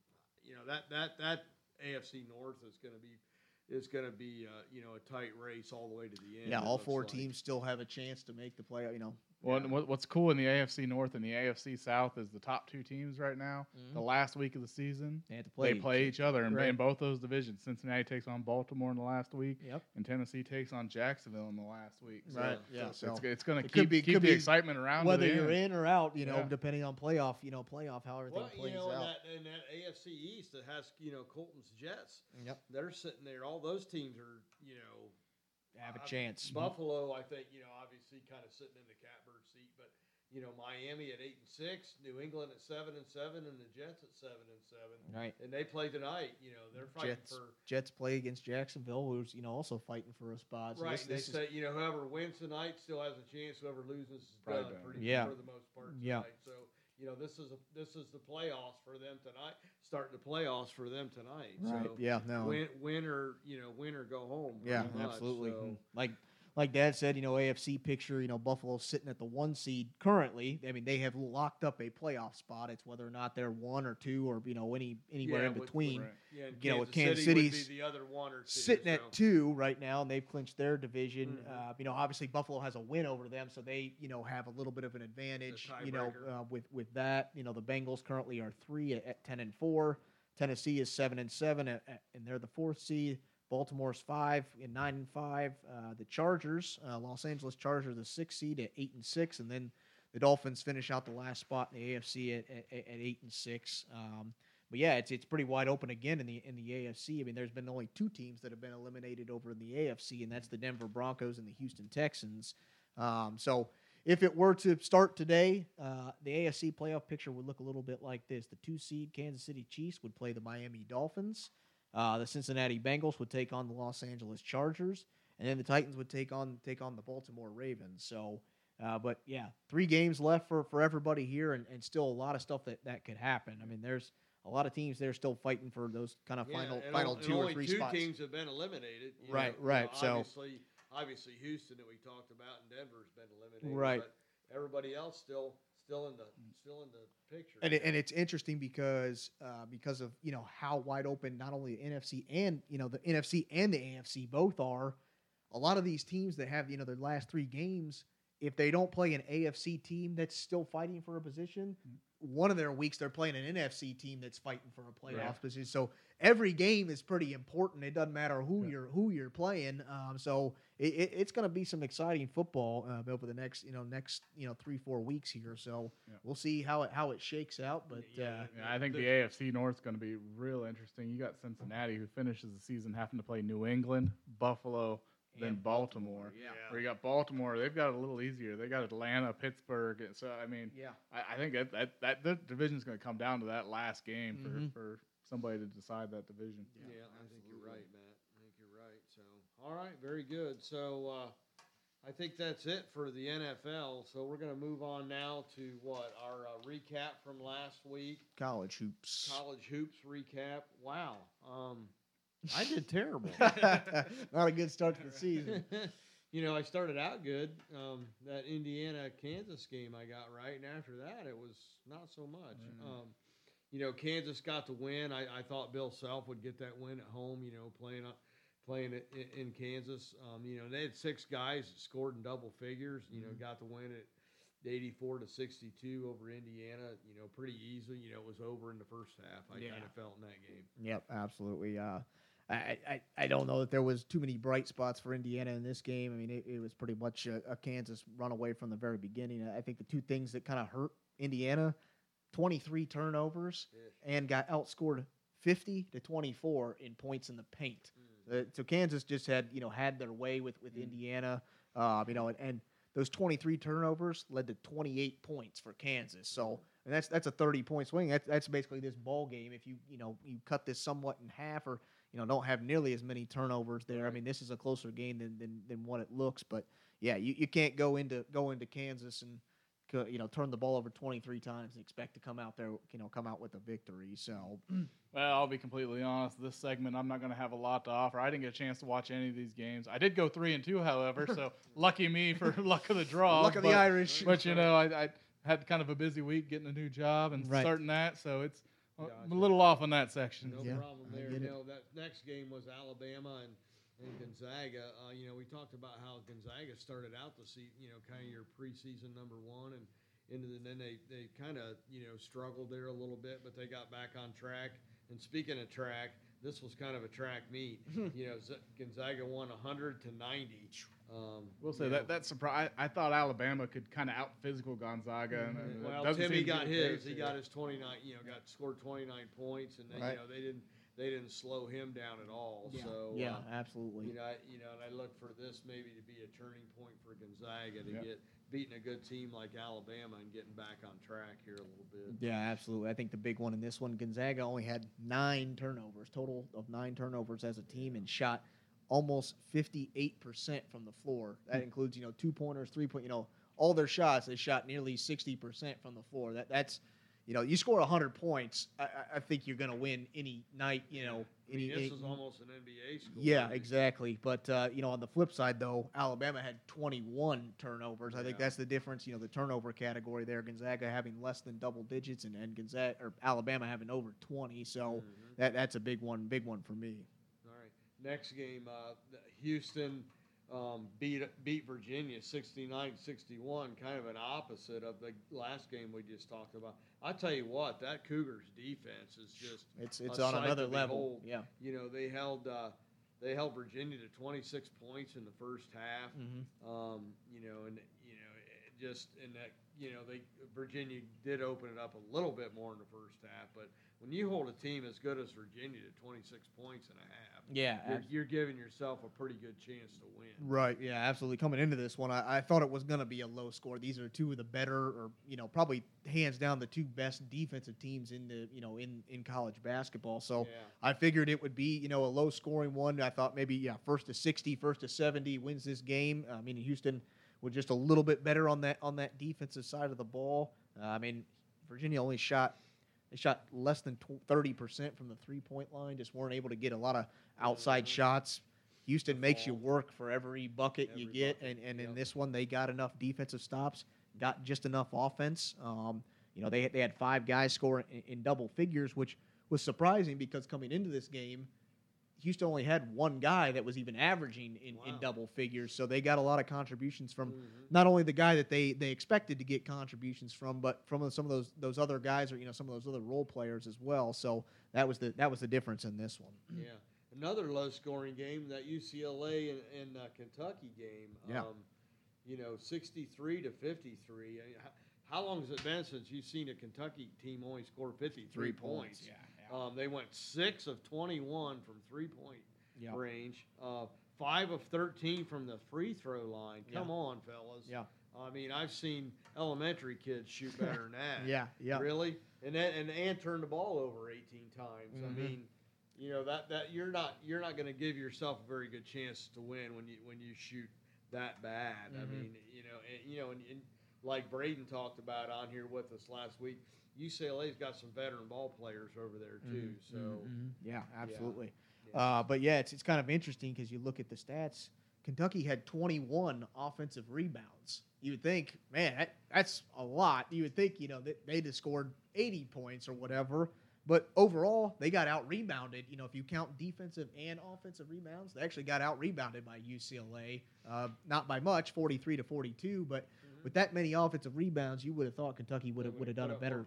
you know that that that AFC North is going to be is going to be uh, you know a tight race all the way to the end. Yeah, all four like. teams still have a chance to make the play. You know, Well, Yeah. what's cool in the AFC North and the AFC South is the top two teams right now. Mm-hmm. The last week of the season, they to play. they play each other in, Right. in both those divisions. Cincinnati takes on Baltimore in the last week, Yep. and Tennessee takes on Jacksonville in the last week. So, Right. Yeah. so So it's, it's going to it could keep, be- keep the be excitement around. whether you're end. in or out, you know, Yeah. depending on playoff, you know, playoff how everything Well, plays you know, in out. that, in that AFC East that has you know Colton's Jets, Yep. they're sitting there. All those teams are you know Have a chance. Buffalo, I think, you know, obviously kind of sitting in the catbird seat, but you know, Miami at eight and six, New England at seven and seven, and the Jets at seven and seven, Right. and they play tonight. You know, they're fighting Jets. for Jets play against Jacksonville, who's you know also fighting for a spot. So right. this, they this is, say you know whoever wins tonight still has a chance. Whoever loses is Probably done pretty Yeah. for the most part tonight. Yeah. So you know, this is a this is the playoffs for them tonight. Starting the playoffs for them tonight. right. So yeah. No. win, win or you know, win or go home. yeah. much. Absolutely. So-. Like. Like Dad said, you know, AFC picture, you know, Buffalo's sitting at the one seed currently. I mean, they have locked up a playoff spot. It's whether or not they're one or two or, you know, any anywhere Yeah, in with- between. Right. Yeah, you know, with Kansas Kansas City City's the other one or two. sitting so. at two right now, and they've clinched their division. Mhm. Uh, you know, obviously Buffalo has a win over them, so they you know have a little bit of an advantage. You know, uh, with with that, you know, the Bengals currently are three at, at ten and four. Tennessee is seven and seven, at, at- and they're the fourth seed. Baltimore's five and nine and five. Uh, the Chargers, uh, Los Angeles Chargers, the six seed at eight and six, and then the Dolphins finish out the last spot in the AFC at, at, at eight and six. Um, but yeah, it's it's pretty wide open again in the in the AFC. I mean, there's been only two teams that have been eliminated over in the AFC, and that's the Denver Broncos and the Houston Texans. Um, so if it were to start today, uh, the AFC playoff picture would look a little bit like this: the two seed Kansas City Chiefs would play the Miami Dolphins, uh, the Cincinnati Bengals would take on the Los Angeles Chargers, and then the Titans would take on take on the Baltimore Ravens. So. Uh, but yeah, three games left for, for everybody here, and, and still a lot of stuff that, that could happen. I mean, there's a lot of teams they're still fighting for those kind of Yeah, final final two or only three two spots. teams have been eliminated. you Right, know, you right, know, so- obviously, obviously Houston that we talked about and Denver's been eliminated. Right. But everybody else still still in the still in the picture. And, it, and it's interesting because uh, because of you know how wide open not only the NFC and you know the NFC and the AFC both are. A lot of these teams that have you know their last three games, if they don't play an AFC team that's still fighting for a position, one of their weeks they're playing an NFC team that's fighting for a playoff Right. position. So every game is pretty important. It doesn't matter who Yeah. you're who you're playing. Um, so it, it, it's going to be some exciting football uh, over the next you know next you know three four weeks here. So Yeah. we'll see how it how it shakes out. But Yeah. uh, Yeah, I think the, The- AFC is going to be real interesting. You got Cincinnati, who finishes the season having to play New England, Buffalo, then And Baltimore. yeah. Where you got Baltimore, they've got it a little easier. They got Atlanta, Pittsburgh. and So I mean, Yeah. I, I think that that that, that division's going to come down to that last game for, Mhm. for somebody to decide that division. Yeah, I think you're right, Matt. I think you're right. So, all right, very good. So, uh, I think that's it for the NFL. So we're going to move on now to what our uh, recap from last week, College hoops. college hoops recap. Wow, um, I did terrible. <laughs> Not a good start to the season. <laughs> you know, I started out good. Um, that Indiana Kansas game I got right, and after that it was not so much. Mm. Um, you know, Kansas got the win. I, I thought Bill Self would get that win at home. You know, playing up, playing it in, in Kansas. Um, you know, they had six guys that scored in double figures. You know, got the win at. 84 to 62 over Indiana, you know, pretty easily. You know, it was over in the first half. I Yeah. kind of felt in that game. Yep, absolutely. Uh, I, I, I don't know that there was too many bright spots for Indiana in this game. I mean, it, it was pretty much a, a Kansas runaway from the very beginning. I think the two things that kind of hurt Indiana 23 turnovers and got outscored 50 to 24 in points in the paint. Uh, so Kansas just had you know had their way with with Indiana, uh, you know, and, and those 23 turnovers led to 28 points for Kansas. So and that's that's a 30 point swing. That's that's basically this ball game. If you you know you cut this somewhat in half, or you know don't have nearly as many turnovers there. I mean, this is a closer game than than, than what it looks. But yeah, you, you can't go into go into Kansas and you know, turn the ball over 23 times and expect to come out there, you know, come out with a victory. So, <clears throat> Well, I'll be completely honest. This segment, I'm not going to have a lot to offer. I didn't get a chance to watch any of these games. I did go three and two, however. So <laughs> lucky me for <laughs> luck of the draw. luck of the but- Irish. But you know, I, I had kind of a busy week getting a new job and Right. starting that, so it's I'm a little off on that section. No Yeah, problem there. get You know, that next game was Alabama and, and Gonzaga. Uh, you know, we talked about how Gonzaga started out the season, you know, kind of your preseason number one, and into the, then they, they kind of, you know, struggled there a little bit, but they got back on track. And speaking of track, this was kind of a track meet. you know, Z- Gonzaga won 100 to 90. Um, We'll say that know, that surprise. I thought Alabama could kind of out physical Gonzaga. And, and it Well, Timmy got his. He got his 29. You know, got scored 29 points, and then, Right. you know they didn't they didn't slow him down at all. yeah, So yeah, uh, absolutely. You know, I, you know, and I look for this maybe to be a turning point for Gonzaga to Yeah. get beating a good team like Alabama and getting back on track here a little bit. Yeah, absolutely. I think the big one in this one, Gonzaga only had nine turnovers, total of nine turnovers as a team, and shot almost 58% from the floor. That includes, you know, two pointers, three point, you know, all their shots, they shot nearly 60% from the floor. That That's, you know, you score 100 points, I, I- think you're going to win any night, you know. I mean, Any, this any- is almost an NBA score. yeah, exactly. But uh, you know, on the flip side, though, Alabama had 21 turnovers. I think that's the difference. You know, the turnover category there, Gonzaga having less than double digits, and, and Gonzaga or Alabama having over 20. So Mhm. that that's a big one, big one for me. All right. Next game, uh, Houston um, beat beat Virginia 69-61, kind of an opposite of the last game we just talked about. I tell you what, that Cougars defense is just It's it's on another level. behold. Yeah. you know they held uh, they held Virginia to 26 points in the first half. hmm Um, you know, and you know, just in that you know they Virginia did open it up a little bit more in the first half, but when you hold a team as good as Virginia to 26 points and a half, Yeah. you're, abs- you're giving yourself a pretty good chance to win. Right. Yeah. Absolutely. Coming into this one, I, I thought it was going to be a low score. These are two of the better, or you know, probably hands down the two best defensive teams in the you know in in college basketball. So. yeah. I figured it would be, you know, a low scoring one. I thought maybe, yeah, first to 60, first to 70 wins this game. I mean, Houston was just a little bit better on that on that defensive side of the ball. Uh, I mean, Virginia only shot they shot less than thirty percent from the three point line. Just weren't able to get a lot of outside Mhm. shots. Houston makes you work for every bucket you get, bucket, and, and in this one they got enough defensive stops, got just enough offense. Um, you know, they they had five guys score in, in double figures, which was surprising because coming into this game, Houston only had one guy that was even averaging in, in double figures. So they got a lot of contributions from Mhm. not only the guy that they, they expected to get contributions from, but from some of those those other guys or you know some of those other role players as well. So that was the that was the difference in this one. Yeah, another low-scoring game, that UCLA and, and uh, Kentucky game. Yeah. Um, you know, sixty-three to fifty-three. I mean, how, long has it been since you've seen a Kentucky team only score fifty-three points? Yeah. Yeah. Um, they went six of twenty-one from three-point Yeah. range. Uh, five of thirteen from the free throw line. Yeah. Come on, fellas. Yeah. I mean, I've seen elementary kids shoot better than that. <laughs> Yeah, yeah. Really? And then and and turn the ball over 18 times. Mhm. I mean, you know that that you're not you're not going to give yourself a very good chance to win when you when you shoot that bad. I Mhm. mean, you know, and, you know, and, and like Braden talked about on here with us last week, UCLA's got some veteran ball players over there too. Mhm, So mhm. yeah, absolutely. yeah. Uh, but yeah, it's, it's kind of interesting because you look at the stats. Kentucky had 21 offensive rebounds. You would think, man, that, that's a lot. You would think, you know, that they'd have scored 80 points or whatever. But overall, they got out rebounded. You know, if you count defensive and offensive rebounds, they actually got out rebounded by UCLA. Uh, not by much, 43 to 42. But. With that many offensive rebounds, you would have thought Kentucky would have would have done a better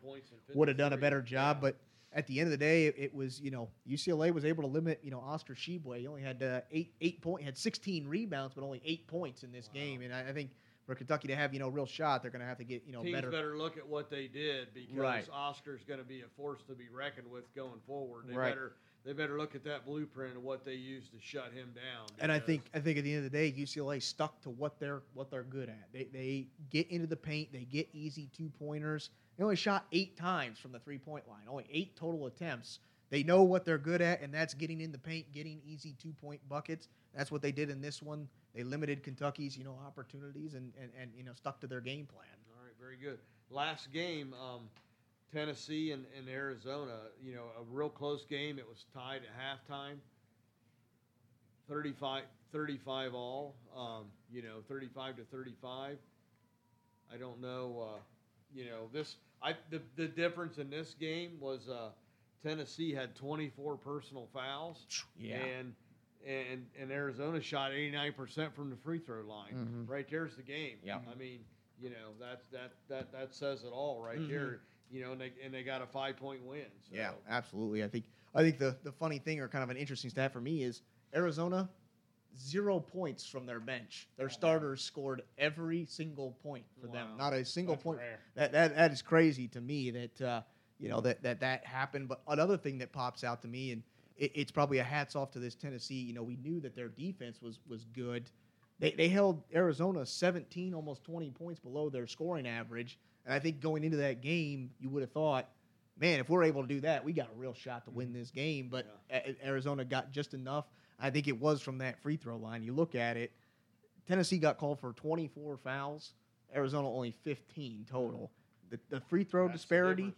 would have done a better job. Yeah. But at the end of the day, it, it was you know UCLA was able to limit you know Oscar Tshiebwe. He only had uh, eight eight point, had 16 rebounds, but only eight points in this Wow. game. And I, I think for Kentucky to have you know a real shot, they're going to have to get you know Teams better. better look at what they did because Right. Oscar's going to be a force to be reckoned with going forward. They Right. better they better look at that blueprint of what they used to shut him down. And I think I think at the end of the day, UCLA stuck to what they're what they're good at. They they get into the paint, they get easy two pointers. They only shot eight times from the three point line, only eight total attempts. They know what they're good at, and that's getting in the paint, getting easy two point buckets. That's what they did in this one. They limited Kentucky's you know opportunities and and, and you know stuck to their game plan. All right, very good. Last game, um, Tennessee and, and Arizona. You know, a real close game. It was tied at halftime. 35, 35 all. Um, you know, 35 to 35. I don't know. Uh, you know, this. I the, the difference in this game was uh, Tennessee had 24 personal fouls. Yeah. And and and Arizona shot 89% from the free throw line. Mhm. Right there's the game. Yeah. I mean, you know, that's that that that says it all right Mhm. there. You know, and they and they got a 5-point win. So. Yeah, absolutely. I think I think the the funny thing or kind of an interesting stat for me is Arizona zero points from their bench. Their starters scored every single point for them. Not a single That's point. rare. That that that is crazy to me that uh, you know that that that happened. But another thing that pops out to me and it, it's probably a hats off to this Tennessee. You know, we knew that their defense was was good. They they held Arizona 17, almost 20 points below their scoring average. And I think going into that game, you would have thought, man, if we're able to do that, we got a real shot to win mm-hmm. this game. But A- Arizona got just enough. I think it was from that free throw line. You look at it, Tennessee got called for 24 fouls. Arizona only 15 total. Mm-hmm. The, the free throw That's disparity.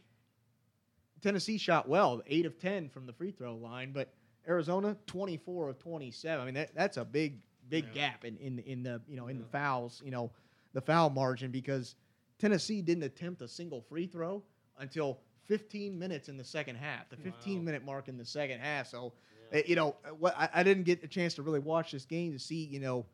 Tennessee shot well, eight of 10 from the free throw line, but Arizona 24 of 27. I mean that that's a big big Yeah. gap in, in in the you know in the fouls you know the foul margin because Tennessee didn't attempt a single free throw until 15 minutes in the second half, the 15 Wow. minute mark in the second half. So Yeah. uh, you know what I, I didn't get a chance to really watch this game to see you know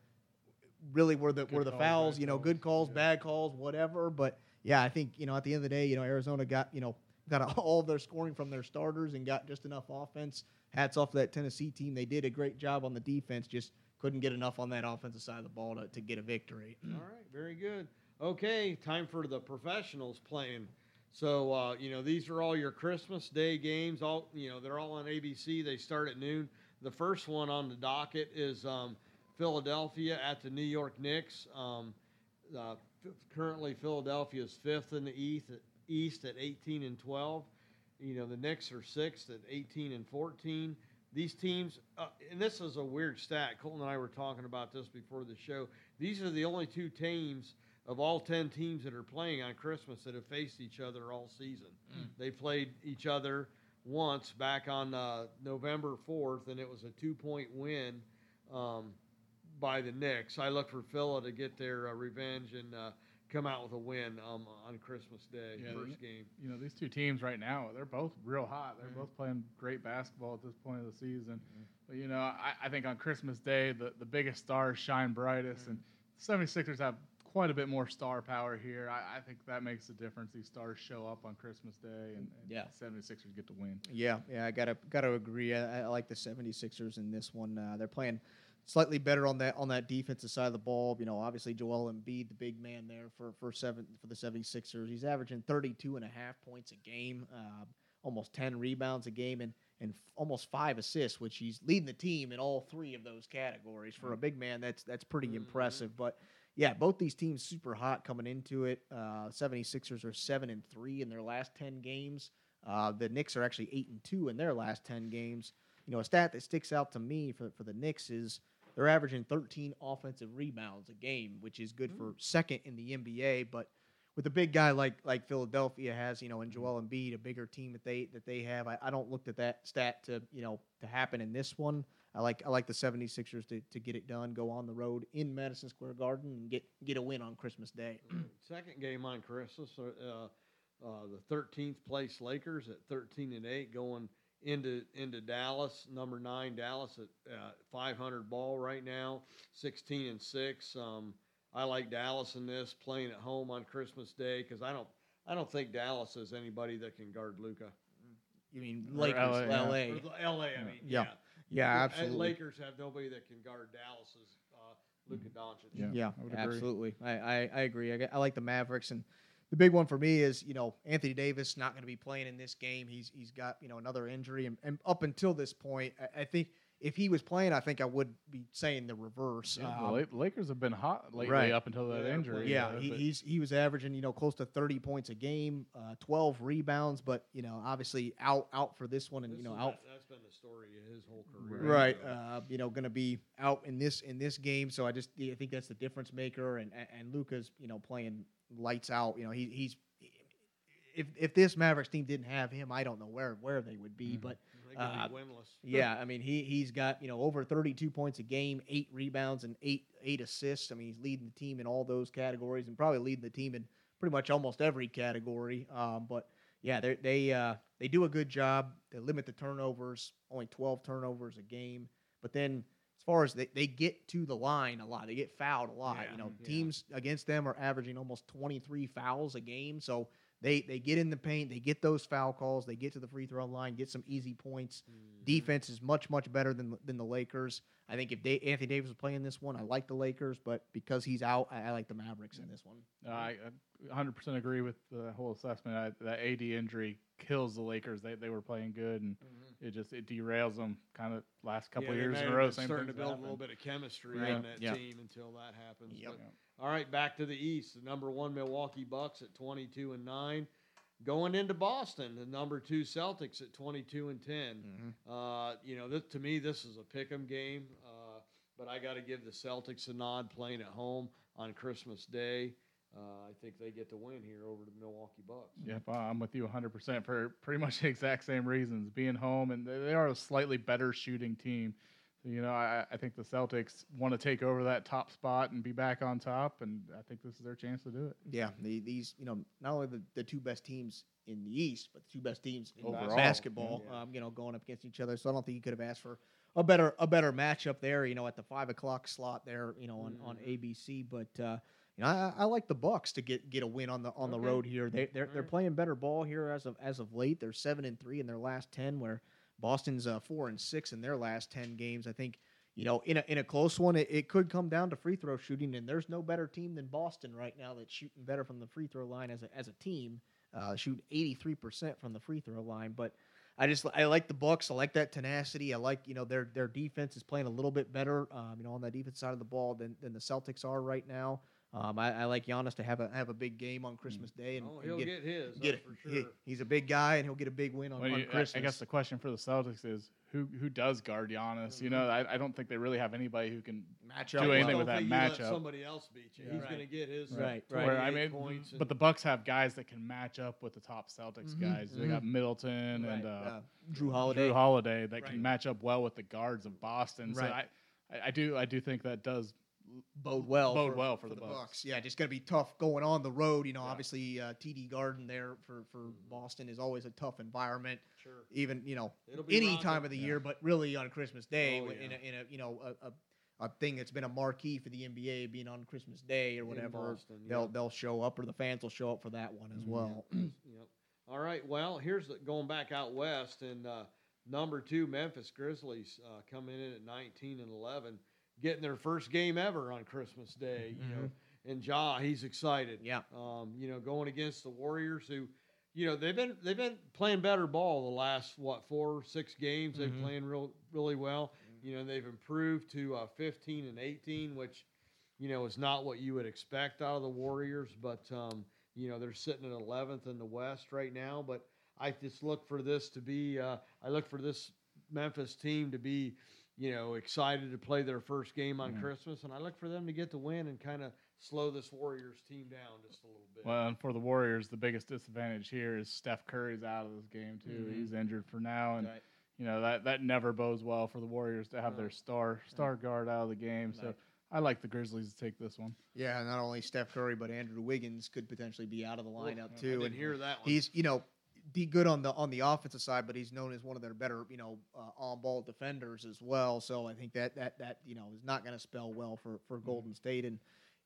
really were the Good were the calls, fouls you know calls, good calls yeah. bad calls whatever but yeah I think you know at the end of the day you know Arizona got you know got <laughs> all of their scoring from their starters and got just enough offense hats off to that Tennessee team they did a great job on the defense just couldn't get enough on that offensive side of the ball to, to get a victory All right, very good. Okay, time for the professionals playing. So uh, you know these are all your Christmas Day games. All you know they're all on ABC. They start at noon. The first one on the docket is um, Philadelphia at the New York Knicks. Um, uh, currently, Philadelphia is fifth in the East, East at 18 and 12. You know the Knicks are sixth at 18 and 14. These teams, uh, and this is a weird stat. Colton and I were talking about this before the show. These are the only two teams of all 10 teams that are playing on Christmas that have faced each other all season. They played each other once back on uh, November 4th, and it was a two point win um, by the Knicks. I look for Phila to get their uh, revenge and uh, come out with a win um, on Christmas Day, Yeah, first game. You know, these two teams right now, they're both real hot. They're Mm-hmm. both playing great basketball at this point of the season. But, you know, I, I think on Christmas Day, the, the biggest stars shine brightest. And the 76ers have quite a bit more star power here. I, I think that makes a difference. These stars show up on Christmas Day, and, and Yeah. the 76ers get to win. Yeah, yeah, I gotta gotta agree. I, I like the 76ers in this one. Uh, they're playing slightly better on that on that defensive side of the ball. You know, obviously Joel Embiid, the big man there for for seven for the 76ers. He's averaging 32 and a half points a game, uh, almost 10 rebounds a game, and and f- almost five assists, which he's leading the team in all three of those categories. For a big man, that's that's pretty Mhm. impressive. But yeah, both these teams super hot coming into it. Uh, 76ers are seven and three in their last 10 games. Uh, the Knicks are actually eight and two in their last 10 games. You know, a stat that sticks out to me for, for the Knicks is they're averaging 13 offensive rebounds a game, which is good for second in the NBA. But with a big guy like like Philadelphia has, you know, and Joel Embiid, a bigger team that they that they have, I, I don't look at that stat to you know to happen in this one. I like I like the 76ers to, to get it done, go on the road in Madison Square Garden and get get a win on Christmas Day. <clears throat> Second game on Christmas, uh, uh, the 13th place Lakers at 13 and 8 going into into Dallas, number nine Dallas at uh, 500 ball right now, 16 and six. Um, I like Dallas in this playing at home on Christmas Day because I don't I don't think Dallas has anybody that can guard Luka. You mean Lakers, LA, yeah. LA? L.A. I mean, Yeah. yeah, Yeah, absolutely. Lakers have nobody that can guard Dallas's uh, Luka Doncic. Yeah. Yeah, I would agree. absolutely. I, I, I agree. I, I like the Mavericks, and the big one for me is you know Anthony Davis not going to be playing in this game. He's he's got you know another injury, and, and up until this point, I, I think if he was playing, I think I would be saying the reverse. Yeah, Um, the Lakers have been hot lately right. up until that Yeah, injury. yeah, uh, he, he's he was averaging you know close to thirty points a game, uh, twelve rebounds, but you know obviously out out for this one, and This you know out that- that's been the story of his whole career. right so. uh, you know going to be out in this in this game so i just i think that's the difference maker and and, and luka's you know playing lights out. You know, he, he's if if this Mavericks team didn't have him, I don't know where where they would be. Mhm. But Uh, be winless. yeah, I mean he he's got you know over 32 points a game, eight rebounds and eight eight assists. I mean he's leading the team in all those categories and probably leading the team in pretty much almost every category. Um, but yeah, they they uh, they do a good job. They limit the turnovers, only 12 turnovers a game. But then as far as they, they get to the line a lot, they get fouled a lot. Yeah, you know, yeah. teams against them are averaging almost 23 fouls a game. So they they get in the paint, they get those foul calls, they get to the free throw line, get some easy points. Mhm. Defense is much much better than than the Lakers. I think if Da- Anthony Davis was playing this one, I like the Lakers, but because he's out, I, I like the Mavericks in this one. Uh, I I 100% agree with the whole assessment. I, that AD injury kills the Lakers. They they were playing good, and Mhm. it just it derails them. Kind of last couple Yeah, they years in a have row. been Same starting to things build a little bit of chemistry Right. on that Yeah. team until that happens. Yep. But- Yeah. All right, back to the East. The number one Milwaukee Bucks at 22 and nine, going into Boston. The number two Celtics at 22 and 10. Uh, you know, this, to me, this is a pick 'em game. Uh, but I got to give the Celtics a nod playing at home on Christmas Day. Uh, I think they get the win here over the Milwaukee Bucks. Yep, I'm with you 100% for pretty much <laughs> the exact same reasons. Being home, and they are a slightly better shooting team. So, you know, I, I think the Celtics want to take over that top spot and be back on top, and I think this is their chance to do it. Yeah, the, these you know not only the, the two best teams in the East, but the two best teams in Overall, basketball. yeah. Um, you know, going up against each other. So I don't think you could have asked for a better a better matchup there. You know, at the five o'clock slot there. You know, on, on Mhm. ABC. But uh, you know, I, I like the Bucks to get get a win on the on the road here. They they're, they're playing better ball here as of as of late. They're seven and three in their last ten, where Boston's uh, four and six in their last ten games. I think. You know, in a in a close one, it, it could come down to free throw shooting, and there's no better team than Boston right now that's shooting better from the free throw line as a as a team. Uh, shoot 83% from the free throw line, but I just I like the Bucks. I like that tenacity. I like you know their their defense is playing a little bit better, um, you know, on that defense side of the ball than, than the Celtics are right now. Um, I, I like Giannis to have a have a big game on Christmas Day and, Oh, he'll get, get, his, get that's for he- he's a big guy and he'll get a big win on, Well, on you- Christmas. I guess the question for the Celtics is who who does guard Giannis? You know, I, I don't think they really have anybody who can. match do up. anything well. don't with that think you let matchup. Somebody else beat you. Yeah. He's Right. going to get his Right, uh, right. Where, I mean, points. but the Bucks have guys that can match up with the top Celtics Mhm, guys. They got Middleton and Right, uh, Jrue Holiday. Jrue Holiday that Right. can match up well with the guards of Boston. So Right. I, I, I do I do think that does bode well. Bode for, well for the Bucks. Yeah, just gonna be tough going on the road. You know, Yeah. obviously uh, TD Garden there for for Boston is always a tough environment. sure. Even you know It'll be any time of the Yeah. year, but really on Christmas Day, Oh, when- in, a, in a you know a, a, a thing that's been a marquee for the NBA being on Christmas Day or whatever, Boston, they'll they'll show up or the fans will show up for that one as Mhm. well. Yep. All right. Well, here's the, going back out west, and uh, number two Memphis Grizzlies uh, coming in at 19 and 11, getting their first game ever on Christmas Day. You know, and Ja, he's excited. Yeah. Um, you know, going against the Warriors, who, you know, they've been they've been playing better ball the last what four six games. They've Mhm. been playing real really well. You know, they've improved to uh, 15 and 18, which you know is not what you would expect out of the Warriors, but um, you know they're sitting at 11th in the West right now. But I just look for this to be uh, I look for this Memphis team to be you know excited to play their first game on Mhm. Christmas, and I look for them to get the win and kind of slow this Warriors team down just a little bit. Well, and for the Warriors, the biggest disadvantage here is Steph Curry's out of this game too. Mhm. He's injured for now, and Right. you know that that never bodes well for the Warriors to have No. their star star guard out of the game. So I like the Grizzlies to take this one. Yeah, not only Steph Curry but Andrew Wiggins could potentially be out of the Well, lineup I too. didn't and hear that one. he's you know be good on the on the offensive side, but he's known as one of their better you know uh, on ball defenders as well. So I think that that that you know is not going to spell well for for Golden State and.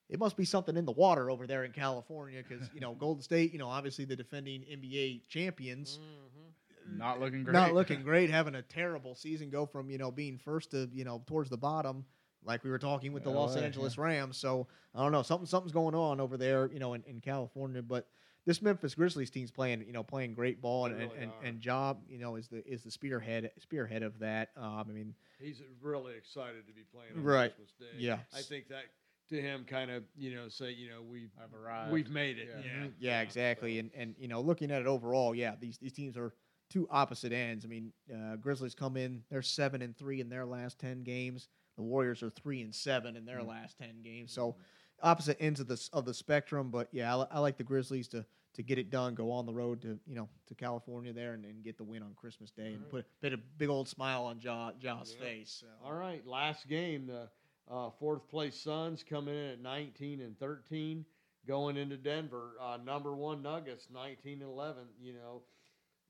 It must be something in the water over there in California because you know <laughs> Golden State, you know, obviously the defending NBA champions, Mhm. Not looking great. not looking <laughs> great, having a terrible season, go from you know being first to you know towards the bottom, like we were talking with the Yeah, Los Angeles Rams. So I don't know, something something's going on over there, you know, in, in California. But this Memphis Grizzlies team's playing, you know, playing great ball, and They and, really and, and Job, you know, is the is the spearhead spearhead of that. Um, I mean, He's really excited to be playing on Right. Christmas Day. Yeah. I think that to him kind of you know say you know we've I've arrived. we've made it. Yeah. Yeah, Mhm. yeah, exactly. And and you know, looking at it overall, yeah, these these teams are two opposite ends. I mean, uh, Grizzlies come in, they're seven and three in their last ten games. The Warriors are three and seven in their Mm. last ten games. So, opposite ends of the of the spectrum. But yeah, I, I like the Grizzlies to to get it done, go on the road to you know to California there, and, and get the win on Christmas Day, and Alright. put put a big old smile on Ja Ja's Yeah. face. So. All right, last game, the uh, fourth place Suns coming in at 19 and 13, going into Denver. Uh, number one Nuggets, 19 and 11. You know,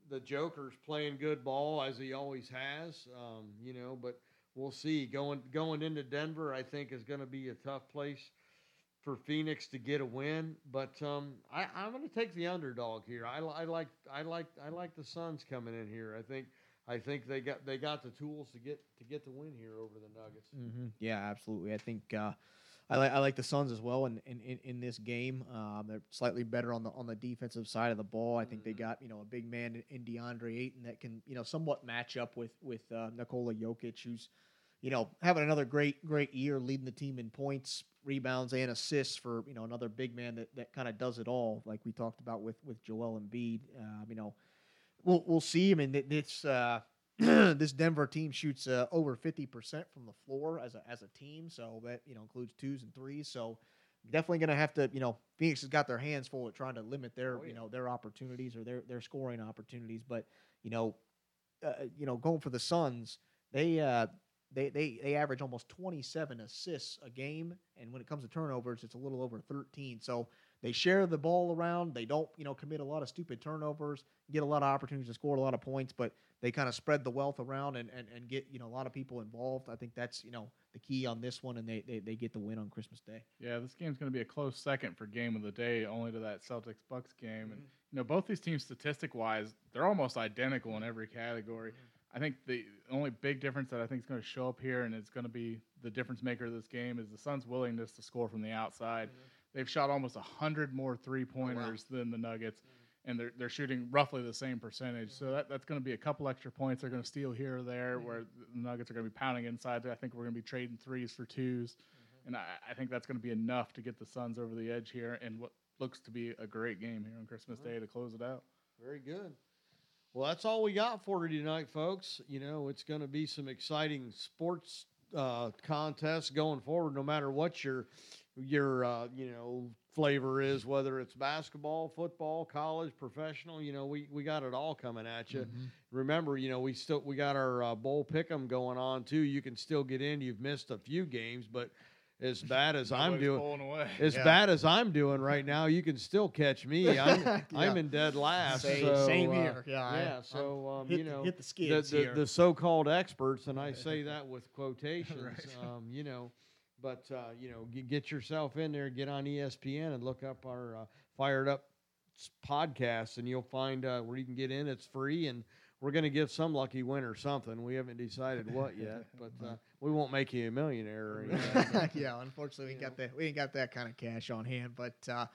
the Joker's playing good ball as he always has. Um, you know, but we'll see. Going going into Denver, I think is going to be a tough place for Phoenix to get a win. But um, I, I'm going to take the underdog here. I, I like I like I like the Suns coming in here. I think. I think they got they got the tools to get to get the win here over the Nuggets. hmm Yeah, absolutely. I think uh, I like I like the Suns as well in in, in, in this game. Um, they're slightly better on the on the defensive side of the ball. I think they Mhm. got you know a big man in, in DeAndre Ayton that can you know somewhat match up with with uh, Nikola Jokic, who's you know having another great great year, leading the team in points, rebounds, and assists for you know another big man that, that kind of does it all, like we talked about with with Joel Embiid. Um, you know, we'll we'll see. I mean, this uh, <clears throat> this Denver team shoots uh, over fifty percent from the floor as a as a team, so that you know includes twos and threes. So definitely going to have to, you know, Phoenix has got their hands full at trying to limit their, Oh, you know, their opportunities or their their scoring opportunities. But you know, uh, you know, going for the Suns, they uh, they they they average almost 27 assists a game, and when it comes to turnovers, it's a little over 13. So they share the ball around. They don't, you know, commit a lot of stupid turnovers, get a lot of opportunities to score a lot of points, but they kind of spread the wealth around and, and, and get, you know, a lot of people involved. I think that's, you know, the key on this one, and they, they, they get the win on Christmas Day. Yeah, this game's going to be a close second for game of the day, only to that Celtics Bucks game. And Mhm. you know, both these teams, statistic wise, they're almost identical in every category. I think the only big difference that I think is going to show up here, and it's going to be the difference maker of this game, is the Suns' willingness to score from the outside. Mm-hmm. They've shot almost hundred more three pointers oh, than the Nuggets, mm-hmm. and they're they're shooting roughly the same percentage. Mm-hmm. So that, that's going to be a couple extra points. They're going to steal here or there, where the Nuggets are going to be pounding inside. I think we're going to be trading threes for 2s and I, I think that's going to be enough to get the Suns over the edge here, and what looks to be a great game here on Christmas Day to close it out. Very good. Well, that's all we got for you tonight, folks. You know, it's going to be some exciting sports uh, contests going forward, no matter what your your uh, you know flavor is, whether it's basketball, football, college, professional. You know, we we got it all coming at you. Remember, you know, we still we got our uh, bowl pick'em going on too. You can still get in. You've missed a few games, but as bad as I'm doing, away. as Yeah. bad as I'm doing right now, you can still catch me. <laughs> I'm I'm in dead last. Same, so, same uh, here. Yeah. Yeah, so um, hit, you know hit the the, skids the, here. the so-called experts, and I <laughs> say that with quotations. <laughs> Right. um, you know, but uh, you know, g- get yourself in there, get on ESPN, and look up our uh, Fired Up podcast, and you'll find uh, where you can get in. It's free, and we're going to give some lucky winner something. We haven't decided what yet, but uh, we won't make you a millionaire or anything. <laughs> yeah, unfortunately, we ain't you got that. We ain't got that kind of cash on hand. But uh,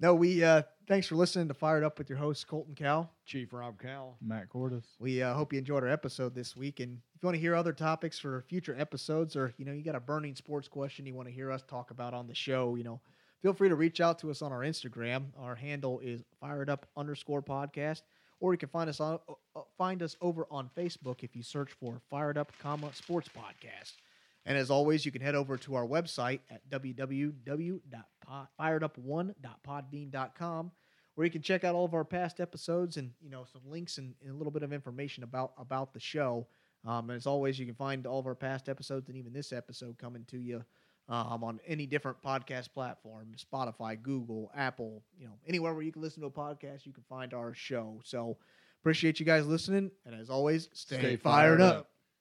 no, we. Uh, thanks for listening to Fired Up with your host Colton Cow. Chief Rob Cowell. Matt Cordis. We uh, hope you enjoyed our episode this week. And if you want to hear other topics for future episodes, or you know, you got a burning sports question you want to hear us talk about on the show, you know, feel free to reach out to us on our Instagram. Our handle is fired up underscore podcast, or you can find us on uh, find us over on Facebook if you search for Fired Up, comma Sports Podcast. And as always, you can head over to our website at www.firedup1.podbean.com where you can check out all of our past episodes and you know some links and, and a little bit of information about about the show. Um, and as always, you can find all of our past episodes and even this episode coming to you um, on any different podcast platform: Spotify, Google, Apple. You know, anywhere where you can listen to a podcast, you can find our show. So appreciate you guys listening, and as always, stay, Stay fired, fired up. up.